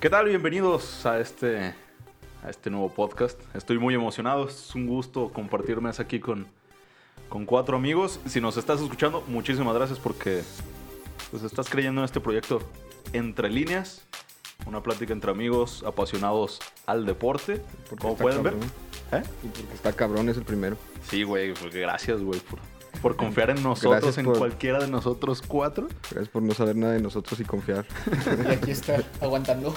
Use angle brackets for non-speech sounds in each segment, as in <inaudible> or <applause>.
¿Qué tal? Bienvenidos a este, a este nuevo podcast. Estoy muy emocionado, es un gusto compartir mesa aquí con, con cuatro amigos. Si nos estás escuchando, muchísimas gracias porque pues, estás creyendo en este proyecto entre líneas. Una plática entre amigos apasionados al deporte. Porque Como pueden ver. ¿Eh? Y porque está cabrón, es el primero. Sí, güey, porque gracias, güey, por, por confiar en nosotros, Gracias en por- cualquiera de nosotros cuatro. Gracias por no saber nada de nosotros y confiar. <laughs> Y aquí está, aguantando.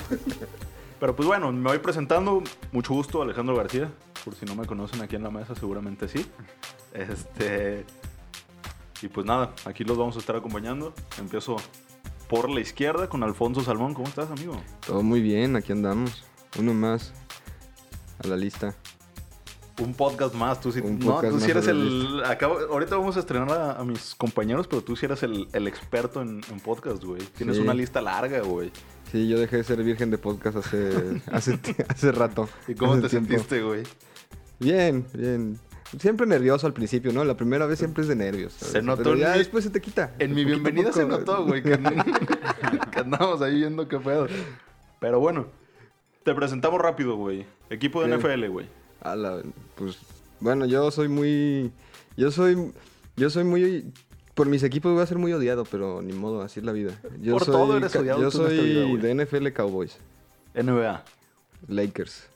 Pero pues bueno, me voy presentando. Mucho gusto, Alejandro García. Por si no me conocen aquí en la mesa, seguramente sí. Este. Y pues nada, aquí los vamos a estar acompañando. Empiezo por la izquierda con Alfonso Salmón. ¿Cómo estás, amigo? Todo muy bien, aquí andamos. Uno más a la lista. Un podcast más. Tú sí, Un no, tú sí eres el. acabo- ahorita vamos a estrenar a, a mis compañeros, pero tú sí eres el, el experto en, en podcast, güey. Tienes Sí. una lista larga, güey. Sí, yo dejé de ser virgen de podcast hace, <laughs> hace, hace rato. ¿Y cómo te tiempo. sentiste, güey? Bien, bien. Siempre nervioso al principio, ¿no? La primera vez siempre es de nervios. ¿sabes? Se notó Pero ya mi- después se te quita. En mi bienvenida se notó, güey, que, <laughs> que andamos ahí viendo qué pedo. Pero bueno, te presentamos rápido, güey. Equipo de. NFL, güey. A la- pues, bueno, yo soy muy... Yo soy... Yo soy muy... Por mis equipos voy a ser muy odiado, pero ni modo, así es la vida. Yo Por soy, todo eres odiado Yo soy vida, de NFL Cowboys. NBA, Lakers.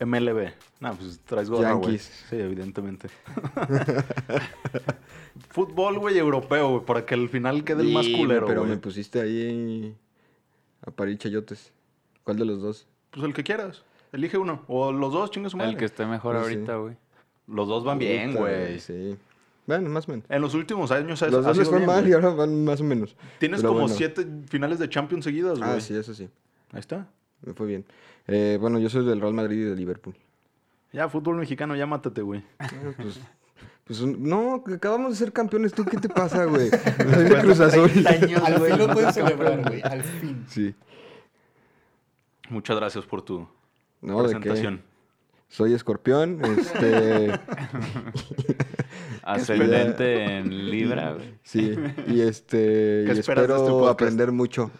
MLB. No, pues traes gorra, güey. Sí, evidentemente. <laughs> Fútbol, güey, europeo, güey, para que al final quede el más culero, Pero me pusiste ahí a parir chayotes. ¿Cuál de los dos? Pues el que quieras. Elige uno. O los dos, chingue su madre. El que esté mejor sí. ahorita, güey. Los dos van bien, güey. Sí. Bueno, más o menos. En los últimos años ha- Los ha dos les sido fue bien, mal y ahora van más o menos. Tienes Pero como bueno. siete finales de Champions seguidas, güey. Ah, sí, eso sí. Ahí está. Me fue bien. Eh, bueno, yo soy del Real Madrid y de Liverpool. Ya, fútbol mexicano, ya mátate, güey. Bueno, pues, pues, no, que acabamos de ser campeones. ¿Tú qué te pasa, güey? <laughs> Soy de Cruz Azul. Al fin lo pueden celebrar, güey. Al fin. Sí. Muchas gracias por tu No, ¿de qué? presentación. Soy escorpión. <laughs> Este, <laughs> Ascendente <laughs> en Libra, güey. sí. Y este. ¿Qué y esperas de este espero podcast? aprender mucho.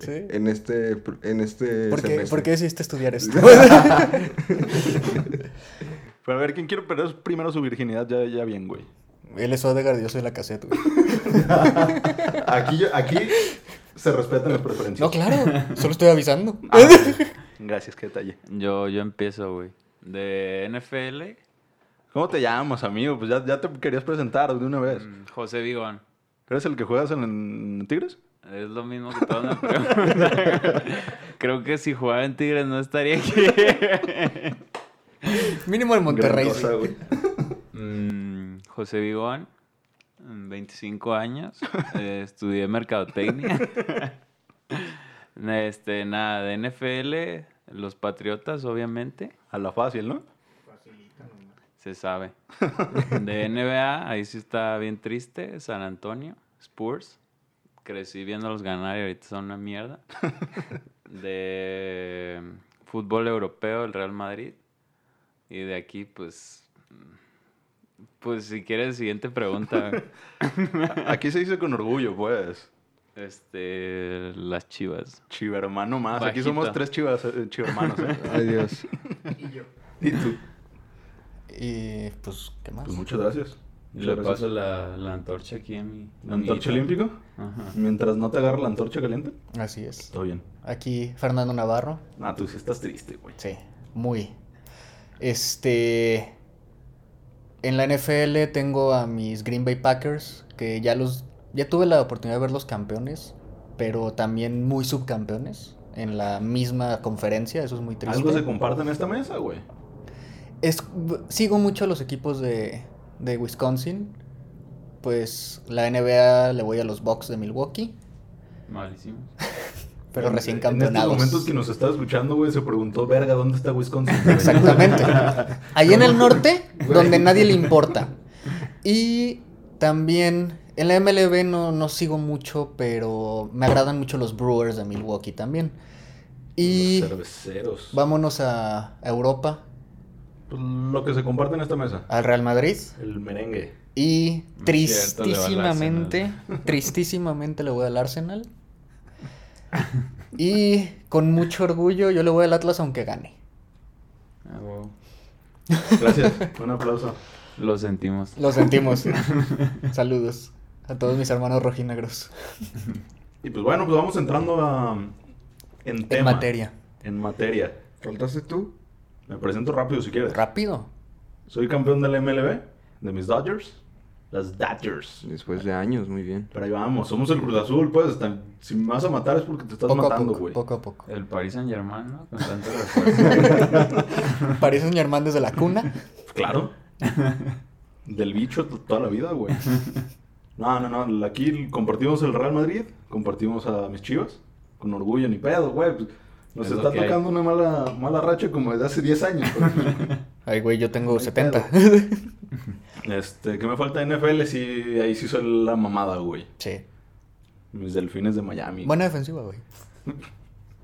¿Sí? En este, en este ¿Por qué, semestre. ¿Por qué decidiste estudiar esto? Pero a ver, ¿quién quiere perder primero su virginidad? Ya, ya bien, güey. Él es Odegaard y yo soy la cassette, güey. Aquí, aquí se respetan las preferencias. No, claro. Solo estoy avisando. Ah, gracias, qué detalle. Yo, yo empiezo, güey. De NFL, ¿Cómo te llamas, amigo? Pues ya, ya te querías presentar de una vez. mm, José Vigón. ¿Eres el que juegas en, en Tigres? Es lo mismo que todos me preguntan. <laughs> Creo que si jugaba en Tigres no estaría aquí. <laughs> Mínimo en Monterrey. Cosa, sí. Mm, José Vigón, mm, 25 años. eh, estudié mercadotecnia. <laughs> este, nada, de NFL, los Patriotas, obviamente. A la fácil, ¿no? Se sabe. De NBA, ahí sí está bien triste. San Antonio, Spurs. Crecí viéndolos ganar y ahorita son una mierda. De fútbol europeo, el Real Madrid. Y de aquí, pues. Pues si quieres, siguiente pregunta. <laughs> Aquí se dice con orgullo, pues. Este. Las chivas. Chivermano más. Aquí somos tres chivas, eh, chivermanos, ¿eh? Ay, Dios. ¿Y tú? Y pues, ¿qué más? Pues muchas gracias. Le Muchas gracias. paso la, la antorcha aquí a mi. ¿La antorcha olímpico? Ajá. Mientras no te agarre la antorcha caliente, Así es. todo bien. Aquí Fernando Navarro. Ah, tú sí estás triste, güey. Sí, muy. Este. En la NFL tengo a mis Green Bay Packers, que ya los. Ya tuve la oportunidad de verlos campeones, pero también muy subcampeones en la misma conferencia, eso es muy triste. Algo se comparte en esta mesa, güey. Es, sigo mucho a los equipos de, de Wisconsin. Pues la NBA le voy a los Bucks de Milwaukee, Malísimo. <laughs> pero En- recién En campeonados. estos momentos que nos está escuchando, güey, se preguntó, verga, ¿dónde está Wisconsin? güey?" <laughs> Exactamente. <laughs> Ahí en el norte, donde nadie le importa. Y también en la MLB no, no sigo mucho, pero me agradan mucho los Brewers de Milwaukee también. Y Los cerveceros. vámonos a Europa, Pues lo que se comparte en esta mesa. al Real Madrid. El merengue. Y tristísimamente, <laughs> tristísimamente le voy al Arsenal. Y con mucho orgullo yo le voy al Atlas aunque gane. Ah, wow. Gracias. Un aplauso. Lo sentimos. Lo sentimos. Saludos a todos mis hermanos rojinegros. <laughs> Y pues bueno, pues vamos entrando a, en tema. materia. En materia. ¿Faltaste tú? Me presento rápido si quieres. Rápido. Soy campeón del MLB, de mis Dodgers. Las Dodgers. Después de años, muy bien. Pero ahí vamos, somos el Cruz Azul, pues. hasta- si me vas a matar es porque te estás Poco matando, güey. poco a poco. El Paris Saint Germain, ¿no? Con tanto <laughs> refuerzo. Parece un hermano desde la cuna. Claro. Del bicho toda la vida, güey. <laughs> No, no, no. Aquí compartimos el Real Madrid, compartimos a mis chivas. Con orgullo, ni pedo, güey. pues, nos Es está que hay. tocando una mala, mala racha como desde hace 10 años. <laughs> Ay, güey, yo tengo hay 70. este, ¿qué me falta NFL? Sí, ahí sí soy la mamada, güey. sí. Mis delfines de Miami. Buena defensiva, güey.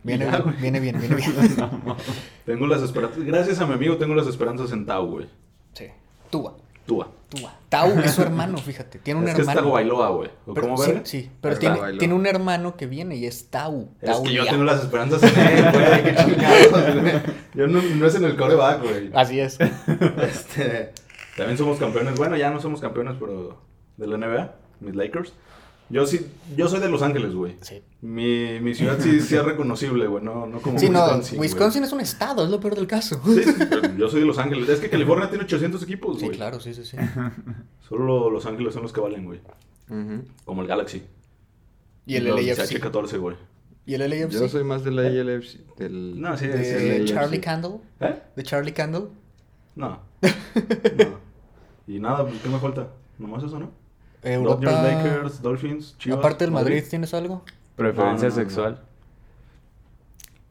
Viene, Ya, güey. viene bien, viene bien. <laughs> Tengo las esperanzas. Gracias a mi amigo, tengo las esperanzas en Tau, güey. Sí. Tua, Tua. Tua. Tau es su hermano, fíjate. Tiene un es que es hermano. Tagovailoa, güey. ¿O Pero- cómo sí, verga? sí, pero Es tiene, tiene un hermano que viene y es Tau. Es que yo tengo las esperanzas en él, güey. Qué chingados, güey. Yo no, no es en el coreback, güey. Así es. <laughs> Este, también somos campeones. Bueno, ya no somos campeones, pero de la NBA, mis Lakers. Yo sí, yo soy de Los Ángeles, güey. Sí. Mi, mi ciudad sí, sí es reconocible, güey. No, no como Sí, no, Wisconsin. güey. Wisconsin es un estado, es lo peor del caso. Sí, sí, pero yo soy de Los Ángeles. Es que California tiene 800 equipos, Sí, güey. claro, sí, sí, sí. <laughs> Solo Los Ángeles son los que valen, güey. Como el Galaxy. Y el LAFC. H14, güey. ¿Y el LAFC? Yo soy más de la ALFC. Del... No, sí, de sí, LAFC. Charlie Candle. ¿Eh? De Charlie Candle. No. <laughs> no. Y nada, pues, ¿qué me falta? Nomás eso, ¿no? Europa. Dodgers, Lakers, Dolphins, Chivas. Aparte del Madrid, ¿tienes algo? Preferencia No, no, no, no. sexual.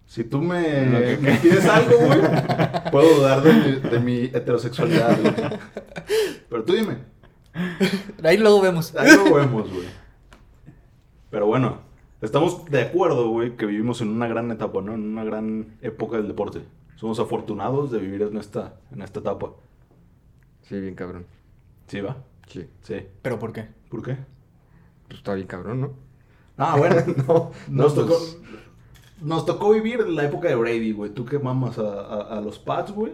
Si tú me, me pides algo, güey, <laughs> puedo dudar de mi, de mi heterosexualidad, güey. Pero tú dime. Ahí luego vemos. Ahí lo vemos, güey. Pero bueno, estamos de acuerdo, güey, que vivimos en una gran etapa, ¿no? En una gran época del deporte. Somos afortunados de vivir en esta, en esta etapa. Sí, bien cabrón. ¿Sí, va? Sí. Sí. ¿Pero por qué? ¿Por qué? Pues está bien cabrón, ¿no? Ah, bueno. <laughs> no, Nos no, tocó, pues, nos tocó vivir la época de Brady, güey. Tú que mamas a, a- a los Pats, güey.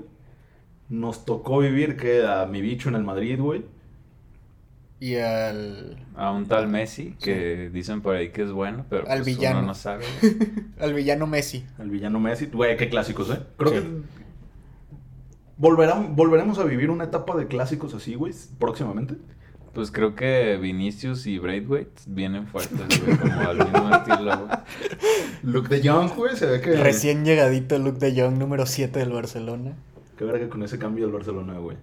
Nos tocó vivir que a mi bicho en el Madrid, güey. Y al. A un tal Messi que dicen por ahí que es bueno, pero Al pues villano. uno no sabe. <laughs> Al villano Messi. El villano Messi. Güey, qué clásicos, ¿eh? Creo Sí. que volverá- volveremos a vivir una etapa de clásicos así, güey, próximamente. Pues creo que Vinicius y Braithwaite vienen fuertes, güey, como al mismo estilo, güey. Luke de Young, güey, se ve que... Recién llegadito Luke de Jong, número 7 del Barcelona. Qué verga con ese cambio del Barcelona, güey.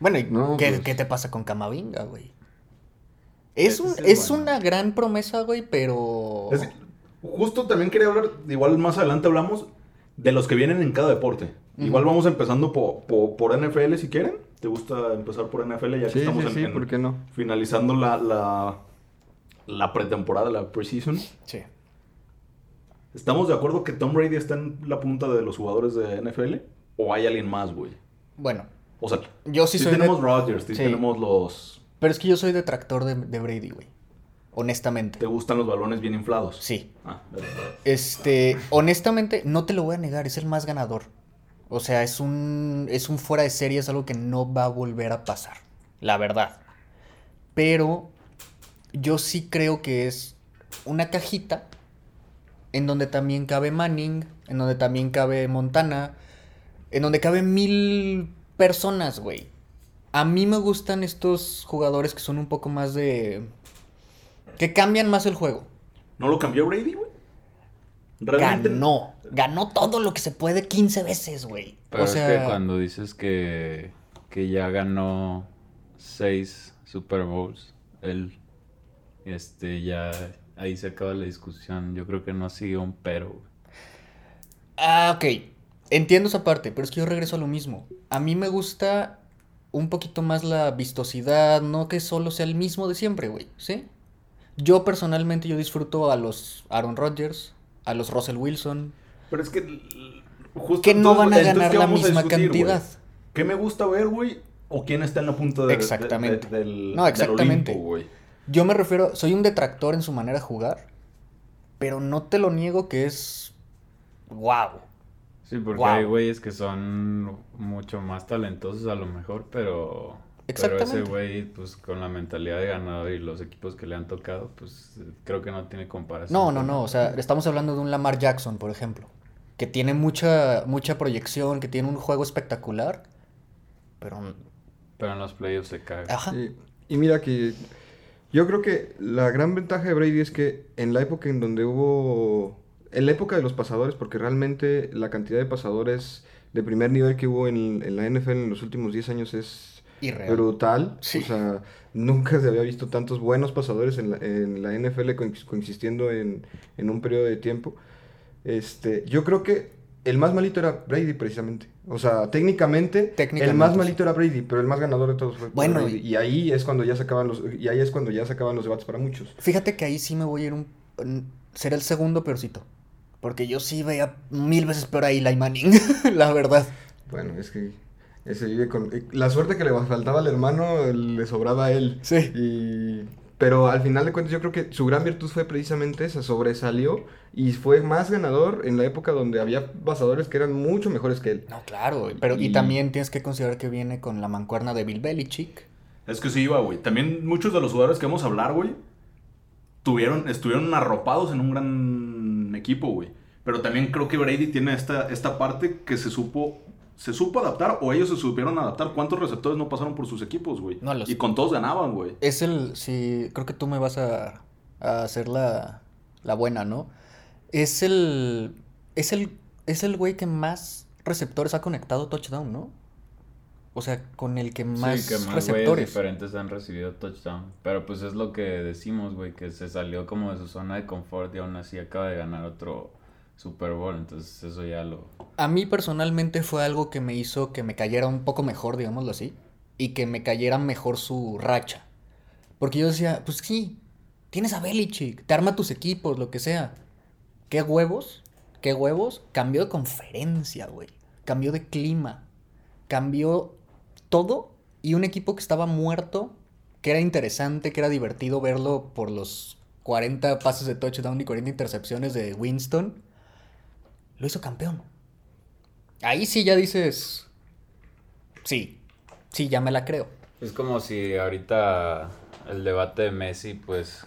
Bueno, ¿y No, qué, pues- qué te pasa con Camavinga, güey? Es, un, es el es bueno. una gran promesa, güey, pero... Es- justo también quería hablar, igual más adelante hablamos de los que vienen en cada deporte. Igual vamos empezando po- po- por NFL si quieren. ¿Te gusta empezar por NFL ya que Sí, estamos sí, en- sí, en- ¿por qué no? finalizando la, la, la pretemporada, la preseason? Sí. ¿Estamos de acuerdo que Tom Brady está en la punta de los jugadores de NFL? ¿O hay alguien más, güey? Bueno, O sea, yo sí, sí, soy tenemos de... Rodgers, sí, Sí. tenemos los... Pero es que yo soy detractor de, de Brady, güey. Honestamente. ¿Te gustan los balones bien inflados? Sí. Ah. Este, honestamente, no te lo voy a negar, es el más ganador. O sea, es un, es un fuera de serie, es algo que no va a volver a pasar, la verdad. Pero yo sí creo que es una cajita en donde también cabe Manning, en donde también cabe Montana, en donde caben mil personas, güey. A mí me gustan estos jugadores que son un poco más de... que cambian más el juego. ¿No lo cambió Brady, güey? Realmente- Ganó. Ganó todo lo que se puede 15 veces, güey. Pero o sea, es que cuando dices que, que ya ganó seis Super Bowls, él, este, ya ahí se acaba la discusión. Yo creo que no sigue un pero. güey. Ah, ok. Entiendo esa parte, pero es que yo regreso a lo mismo. A mí me gusta un poquito más la vistosidad, no que solo sea el mismo de siempre, güey, ¿sí? Yo personalmente yo disfruto a los Aaron Rodgers, a los Russell Wilson, Pero es que... Justo que no entonces- van a ganar ¿qué la misma discutir, cantidad. ¿Qué me gusta ver, güey? ¿O quién está en la punta de, Exactamente. de- del, No, del exactamente. Olimpo, güey? Yo me refiero, soy un detractor en su manera de jugar, pero no te lo niego que es wow. Sí, porque Wow. hay güeyes que son mucho más talentosos a lo mejor, pero... Pero ese Exactamente. güey, pues con la mentalidad de ganador y los equipos que le han tocado, pues eh, creo que no tiene comparación. No, no, no, o sea, estamos hablando de un Lamar Jackson, por ejemplo, que tiene mucha mucha proyección, que tiene un juego espectacular, pero Pero en los playoffs se caga. ajá. Sí. Y mira que yo creo que la gran ventaja de Brady es que en la época en donde hubo, en la época de los pasadores, porque realmente la cantidad de pasadores de primer nivel que hubo en, en la NFL en los últimos 10 años es Irreal. brutal. Sí. O sea, nunca se había visto tantos buenos pasadores en la, en la NFL coex- coexistiendo en, en un periodo de tiempo. Este, yo creo que el más malito era Brady precisamente. O sea, técnicamente, el más sí. malito era Brady, pero el más ganador de todos fue Bueno, Brady. Y ahí es cuando ya se acaban los y ahí es cuando ya se acaban los debates para muchos. Fíjate que ahí sí me voy a ir un un- será el segundo peorcito, porque yo sí veía mil veces peor a Eli Manning, <laughs> la verdad. Bueno, es que ese vive con la suerte que le faltaba al hermano le sobraba a él. Sí. Y pero al final de cuentas yo creo que su gran virtud fue precisamente esa, sobresalió y fue más ganador en la época donde había pasadores que eran mucho mejores que él. No, claro, pero y Y- también tienes que considerar que viene con la mancuerna de Bill Belichick. Es que sí iba, güey. También muchos de los jugadores que vamos a hablar, güey, tuvieron, estuvieron arropados en un gran equipo, güey. Pero también creo que Brady tiene esta, esta parte que se supo, se supo adaptar o ellos se supieron adaptar. ¿Cuántos receptores no pasaron por sus equipos, güey? No, los- Y con todos ganaban, güey. Es el, sí, creo que tú me vas a, a hacer la, la buena, ¿no? Es el, es el, es el güey que más receptores ha conectado touchdown, ¿no? O sea, con el que más, sí, que más güeyes receptores. diferentes han recibido touchdown. Pero pues es lo que decimos, güey, que se salió como de su zona de confort y aún así acaba de ganar otro Super Bowl. Entonces eso ya lo... A mí personalmente fue algo que me hizo que me cayera un poco mejor, digámoslo así, y que me cayera mejor su racha. Porque yo decía, pues sí, tienes a Belichick, te arma tus equipos, lo que sea. ¿Qué huevos? ¿Qué huevos? Cambió de conferencia, güey. Cambió de clima. Cambió todo y un equipo que estaba muerto, que era interesante, que era divertido verlo por los 40 pases de touchdown y 40 intercepciones de Winston, lo hizo campeón. Ahí sí ya dices, sí, sí, ya me la creo. Es como si ahorita el debate de Messi, pues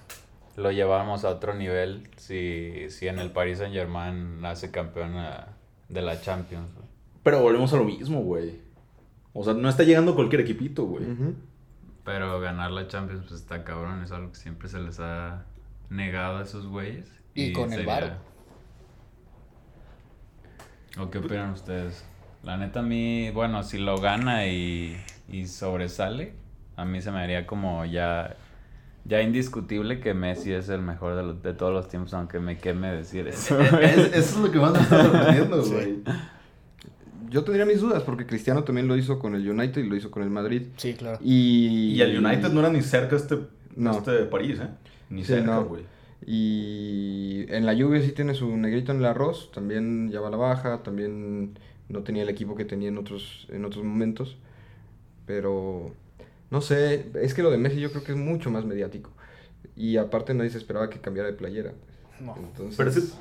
lo llevamos a otro nivel si, si en el Paris Saint Germain hace campeón de la Champions. güey. Pero volvemos a lo mismo, güey. O sea, no está llegando cualquier equipito, güey. Pero ganar la Champions, pues está cabrón, es algo que siempre se les ha negado a esos güeyes. Y con el varo. ¿O qué opinan ustedes? La neta a mí, bueno, si lo gana y, y sobresale, a mí se me haría como ya, ya indiscutible que Messi es el mejor de, los- de todos los tiempos, aunque me queme decir <laughs> eso. Es- eso es lo que más me está sorprendiendo, güey. Yo tendría mis dudas porque Cristiano también lo hizo con el United y lo hizo con el Madrid. Sí, claro. Y, Y el United no era ni cerca este, No. este París, ¿eh? Ni Sí, cerca, no. Y en la Juve sí tiene su negrito en el arroz, también ya va a la baja, también no tenía el equipo que tenía en otros, en otros momentos. Pero no sé, es que lo de Messi yo creo que es mucho más mediático. Y aparte nadie se esperaba que cambiara de playera. No. Entonces, Pero ese-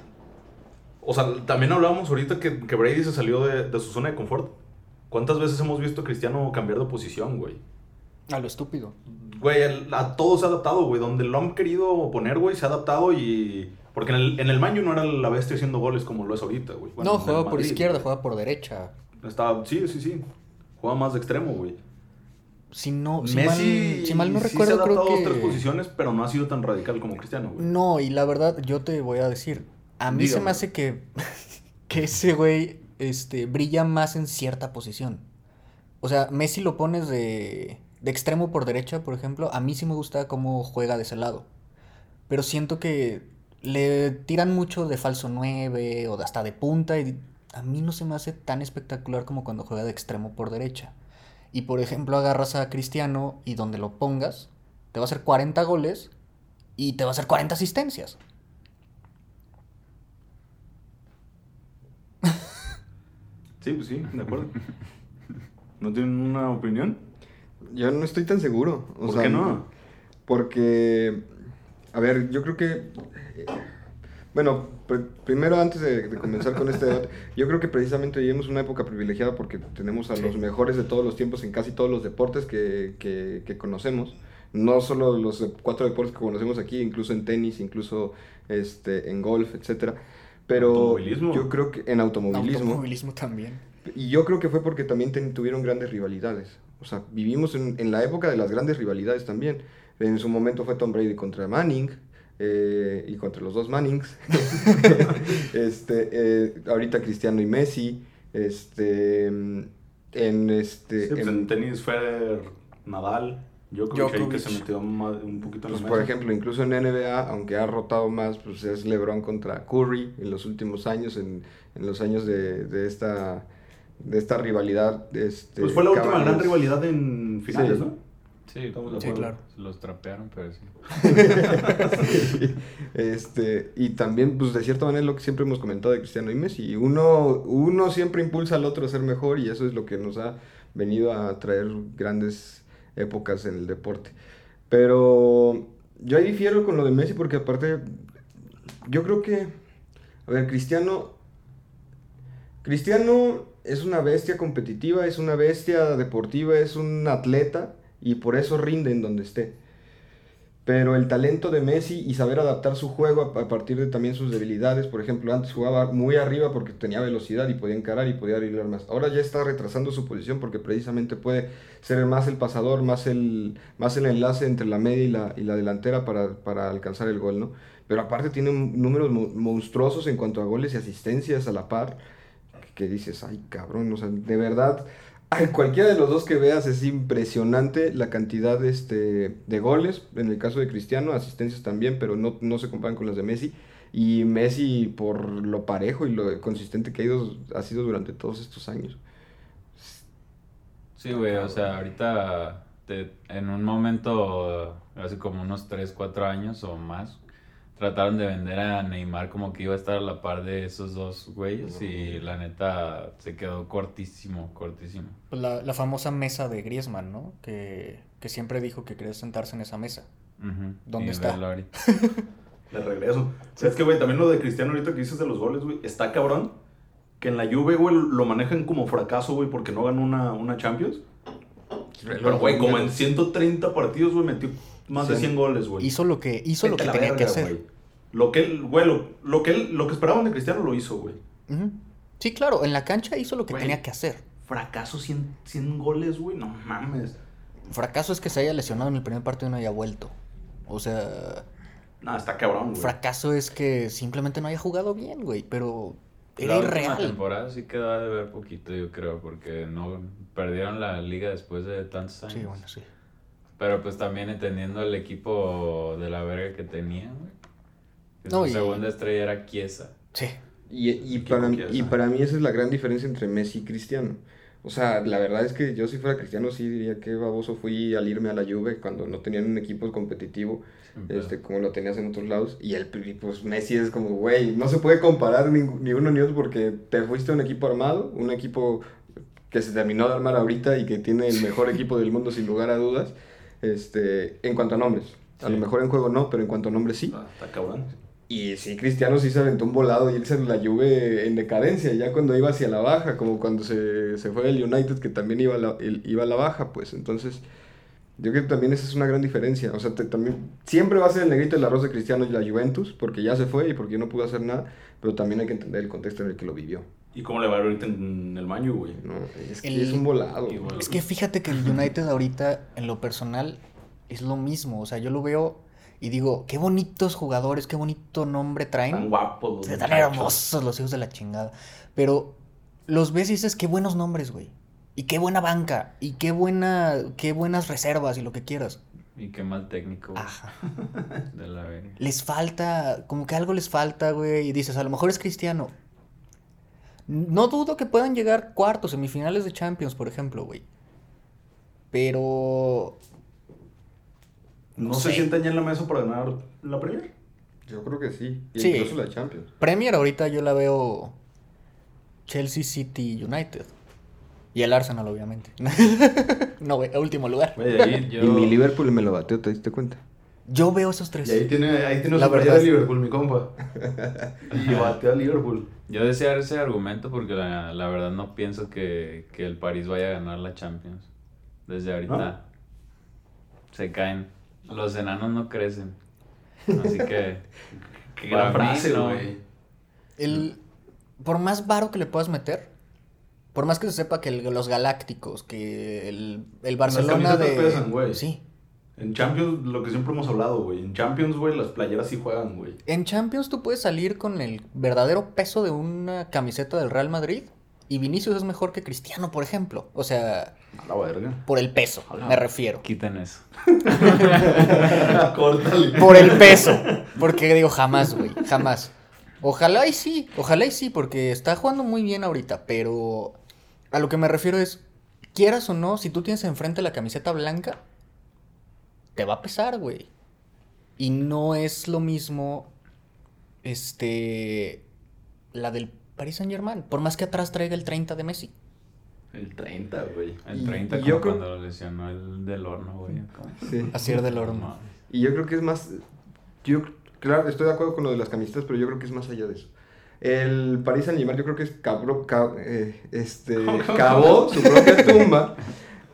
O sea, también hablábamos ahorita que, que Brady se salió de, de su zona de confort. ¿Cuántas veces hemos visto a Cristiano cambiar de posición, güey? A lo estúpido. Güey, a todo se ha adaptado, güey. Donde lo han querido poner, güey, se ha adaptado y... Porque en el, en el Man U no era la bestia haciendo goles como lo es ahorita, güey. Bueno, no, juega por izquierda, juega por derecha. Estaba, sí, sí, sí. Juega más de extremo, güey. Si no, si Messi, mal, si mal no sí recuerdo, se ha adaptado creo a dos, tres que... posiciones, pero no ha sido tan radical como Cristiano, güey. No, y la verdad, yo te voy a decir, a mí se me hace que, <laughs> que ese güey este, brilla más en cierta posición. O sea, Messi lo pones de, de extremo por derecha, por ejemplo, a mí sí me gusta cómo juega de ese lado. Pero siento que le tiran mucho de falso 9 o hasta de punta y a mí no se me hace tan espectacular como cuando juega de extremo por derecha. Y por ejemplo, agarras a Cristiano y donde lo pongas, te va a hacer 40 goles y te va a hacer 40 asistencias. <laughs> Sí, pues sí, de acuerdo. ¿No tienen una opinión? Yo no estoy tan seguro. o ¿Por sea, qué no? Porque, a ver, yo creo que... Bueno, pr- primero antes de, de comenzar con este debate, yo creo que precisamente vivimos una época privilegiada porque tenemos a Sí. los mejores de todos los tiempos en casi todos los deportes que, que- que conocemos. No solo los cuatro deportes que conocemos aquí, incluso en tenis, incluso este, en golf, etcétera. Pero Automovilismo. yo creo que en automovilismo. Automovilismo también. Y yo creo que fue porque también ten- tuvieron grandes rivalidades. O sea, vivimos en, en la época de las grandes rivalidades también. En su momento fue Tom Brady contra Manning eh, y contra los dos Mannings. <laughs> este, eh, ahorita Cristiano y Messi. Este, en este, Sí, pues en- en tenis Federer, Nadal, Djokovic, ahí que se metió más- un poquito en pues, la por ejemplo, incluso en NBA, aunque ha rotado más, pues es LeBron contra Curry en los últimos años, en, en los años de, de esta de esta rivalidad. Este, Pues fue la última gran rivalidad en finales, Sí. ¿no? Sí, de Sí, claro. Los trapearon, pero <laughs> sí. este, y también, pues de cierta manera, es lo que siempre hemos comentado de Cristiano y Messi. Uno, uno siempre impulsa al otro a ser mejor y eso es lo que nos ha venido a traer grandes épocas en el deporte. Pero yo ahí difiero con lo de Messi porque aparte, yo creo que, a ver, Cristiano, Cristiano es una bestia competitiva, es una bestia deportiva, es un atleta y por eso rinde en donde esté. Pero el talento de Messi y saber adaptar su juego a, partir de también sus debilidades, por ejemplo, antes jugaba muy arriba porque tenía velocidad y podía encarar y podía driblar más. Ahora ya está retrasando su posición porque precisamente puede ser más el pasador, más el, más el enlace entre la media y la, y la delantera para, para alcanzar el gol, ¿no? Pero aparte tiene números mo- monstruosos en cuanto a goles y asistencias a la par, que dices, ay cabrón, o sea, de verdad, cualquiera de los dos que veas es impresionante la cantidad este, de goles, en el caso de Cristiano, asistencias también, pero no, no se comparan con las de Messi. Y Messi, por lo parejo y lo consistente que ha, ido, ha sido durante todos estos años. Sí, güey, o sea, ahorita te- en un momento, hace como unos 3, 4 años o más, trataron de vender a Neymar como que iba a estar a la par de esos dos güeyes y la neta se quedó cortísimo, cortísimo. Pues la, la famosa mesa de Griezmann, ¿no? Que, que siempre dijo que quería sentarse en esa mesa. ¿Dónde y está? <laughs> De regreso. O sea, es que, güey, también lo de Cristiano ahorita que dices de los goles, güey, está cabrón. Que en la Juve, güey, lo manejan como fracaso, güey, porque no ganó una, una Champions. Pero, güey, como en 130 partidos, güey, metió más de Sí. 100 goles, güey. Hizo lo que, hizo lo que tenía que hacer. güey. Lo que él, güey, lo, lo que él, lo que esperaban de Cristiano lo hizo, güey. Sí, claro, en la cancha hizo lo que tenía que hacer. Fracaso 100, 100 goles, güey, no mames. Fracaso es que se haya lesionado en el primer partido y no haya vuelto. O sea, No, está cabrón, güey. fracaso es que simplemente no haya jugado bien, güey. Pero era La última irreal. temporada sí quedaba de ver poquito, yo creo, porque no perdieron la liga después de tantos años. Sí, bueno, sí. Pero pues también entendiendo el equipo de la verga que tenía, güey. Que No, su y- segunda estrella era Chiesa. Sí. Y, y para, y para mí esa es la gran diferencia entre Messi y Cristiano. O sea, la verdad es que yo si fuera cristiano sí diría que baboso fui al irme a la Juve cuando no tenían un equipo competitivo este, como lo tenías en otros lados. Y el y, pues Messi es como, güey, no se puede comparar ni, ni uno ni otro porque te fuiste a un equipo armado, un equipo que se terminó de armar ahorita y que tiene el mejor equipo del mundo sin lugar a dudas, este, en cuanto a nombres. A lo mejor en juego no, pero en cuanto a nombres sí. Está cabrón. Y sí, Cristiano sí se aventó un volado y irse en la Juve en decadencia, ya cuando iba hacia la baja, como cuando se, se fue del United, que también iba a, la, el- iba a la baja, pues entonces yo creo que también esa es una gran diferencia. O sea, te- también siempre va a ser el negrito del arroz de Cristiano y la Juventus, porque ya se fue y porque no pudo hacer nada, pero también hay que entender el contexto en el que lo vivió. ¿Y cómo le va ahorita en el Maño, güey? ¿no? Es que El- es un volado. Igual. Es que fíjate que el United ahorita, en lo personal, es lo mismo. O sea, yo lo veo y digo, qué bonitos jugadores, qué bonito nombre Tan traen. guapos. los Están muchachos. hermosos los hijos de la chingada. Pero los ves y dices, qué buenos nombres, güey. Y qué buena banca. Y qué buena, qué buenas reservas y lo que quieras. Y qué mal técnico güey, Ajá. de la verga. Les falta, como que algo les falta, güey. Y dices, a lo mejor es cristiano. No dudo que puedan llegar cuartos, semifinales de Champions, por ejemplo, güey. Pero. ¿No, No se sientan ya en la mesa para ganar la Premier? Yo creo que sí, y Sí. incluso la Champions. Premier ahorita yo la veo Chelsea City United. Y el Arsenal, obviamente. <laughs> no, güey, a último lugar. Güey, ahí <laughs> Yo- Y mi Liverpool me lo bateó, ¿te diste cuenta? Yo veo esos tres. Y ahí tiene, ahí tiene La verdad. de Liverpool, mi compa. <laughs> y batea a Liverpool. Yo decía ese argumento porque la, la verdad no pienso que, que el París vaya a ganar la Champions. Desde ahorita ¿No? se caen. Los enanos no crecen. Así que. Qué gran frase, no. güey. El, por más varo que le puedas meter, por más que se sepa que el- los Galácticos, que el, el Barcelona de... camisetas pesan, güey. Sí. En Champions, lo que siempre hemos hablado, güey. En Champions, güey, las playeras sí juegan, güey. En Champions tú puedes salir con el verdadero peso de una camiseta del Real Madrid y Vinicius es mejor que Cristiano, por ejemplo. O sea, A la verga. por el peso, me refiero. Quiten eso. <laughs> Córtale. Por el peso. Porque digo, jamás, güey, jamás. Ojalá y sí, ojalá y sí, porque está jugando muy bien ahorita, pero a lo que me refiero es, quieras o no, si tú tienes enfrente la camiseta blanca, te va a pesar, güey. Y no es lo mismo, este, la del Paris Saint Germain, por más que atrás traiga el 30 de Messi. El 30, güey. El Y- 30 y como yo creo- cuando lo lesionó el del horno, güey. Sí. Así es del horno. No, Y yo creo que es más. Yo, claro, estoy de acuerdo con lo de las camisetas, pero yo creo que es más allá de eso. El Paris Saint Germain, yo creo que es cabro, ca- eh, este, <laughs> cavó su propia tumba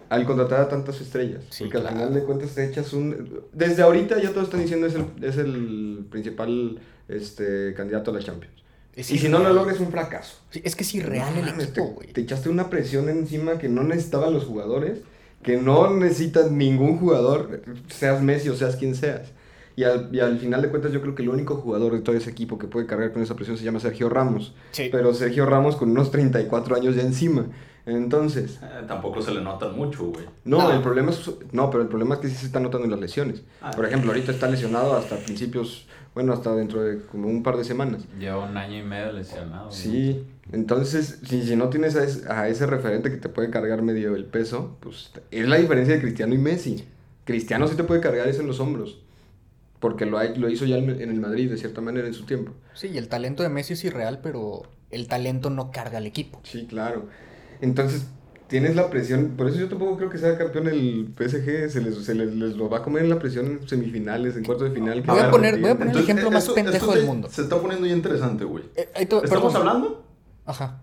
al contratar a tantas estrellas. Sí, porque al final de cuentas te echas un. Desde ahorita ya todos están diciendo es el, es el principal este, candidato a la Champions. Es y si no lo irreal. logra es un fracaso. Sí, Es que es irreal el No mames, equipo, te- güey. Te, echaste una presión encima que no necesitaban los jugadores, que no necesitas ningún jugador, seas Messi o seas quien seas. Y al, y al final de cuentas yo creo que el único jugador de todo ese equipo que puede cargar con esa presión se llama Sergio Ramos. Sí. Pero Sergio Ramos con unos 34 años ya encima. Entonces, Eh, tampoco se le notan mucho, güey. no, No. el problema es no, pero el problema es que sí se están notando en las lesiones. Ah. Por ejemplo, ahorita está lesionado hasta principios, bueno, hasta dentro de como un par de semanas. Lleva un año y medio lesionado. güey. Sí, entonces, si, si no tienes a ese, a ese referente que te puede cargar medio el peso, pues es la diferencia de Cristiano y Messi. Cristiano sí te puede cargar eso en los hombros, porque lo, ha- lo hizo ya en el Madrid de cierta manera en su tiempo. Sí, y el talento de Messi es irreal, pero el talento no carga al equipo. Sí, claro. Entonces, tienes la presión, por eso yo tampoco creo que sea campeón el PSG, se les, se les, les lo va a comer en la presión en semifinales, en cuartos de final. que Voy a poner- partir. voy a poner- el ejemplo más esto- pendejo del se- mundo. Se está poniendo ya interesante, güey. Eh, Estamos perdón. hablando Ajá.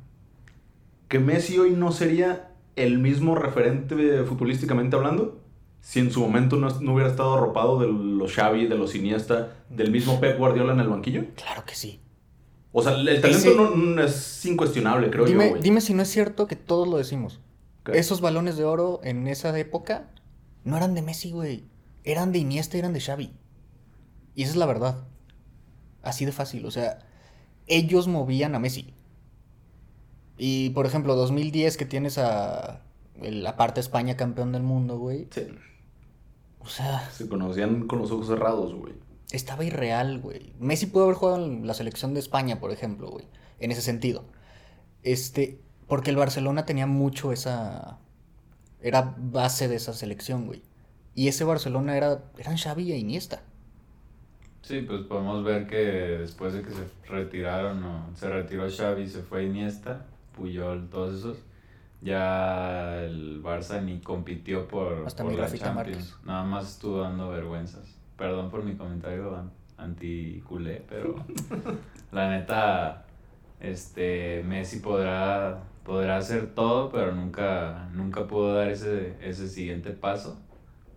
que Messi hoy no sería el mismo referente eh, futbolísticamente hablando si en su momento no, no hubiera estado arropado de los Xavi, de los Iniesta, del mismo Pep Guardiola en el banquillo. Claro que sí. O sea, el talento Ese- no, no es incuestionable, creo yo, Dime, güey. dime si no es cierto que todos lo decimos. ¿Qué? Esos balones de oro en esa época no eran de Messi, güey. Eran de Iniesta, eran de Xavi. Y esa es la verdad. Así de fácil. O sea, ellos movían a Messi. Y por ejemplo, 2010 que tienes a la parte España campeón del mundo, güey. Sí, O sea, se conocían con los ojos cerrados, güey. estaba irreal, güey. Messi pudo haber jugado en la selección de España, por ejemplo, güey. En ese sentido. Este, porque el Barcelona tenía mucho esa... Era base de esa selección, güey. Y ese Barcelona era... Eran Xavi e Iniesta. Sí, pues podemos ver que después de que se retiraron, o se retiró Xavi, se fue Iniesta, Puyol, todos esos, ya el Barça ni compitió por, Hasta por la Champions. Nada más estuvo dando vergüenzas. Perdón por mi comentario an- anti-culé, pero <laughs> la neta, este, Messi podrá, podrá hacer todo, pero nunca, nunca pudo dar ese, ese siguiente paso.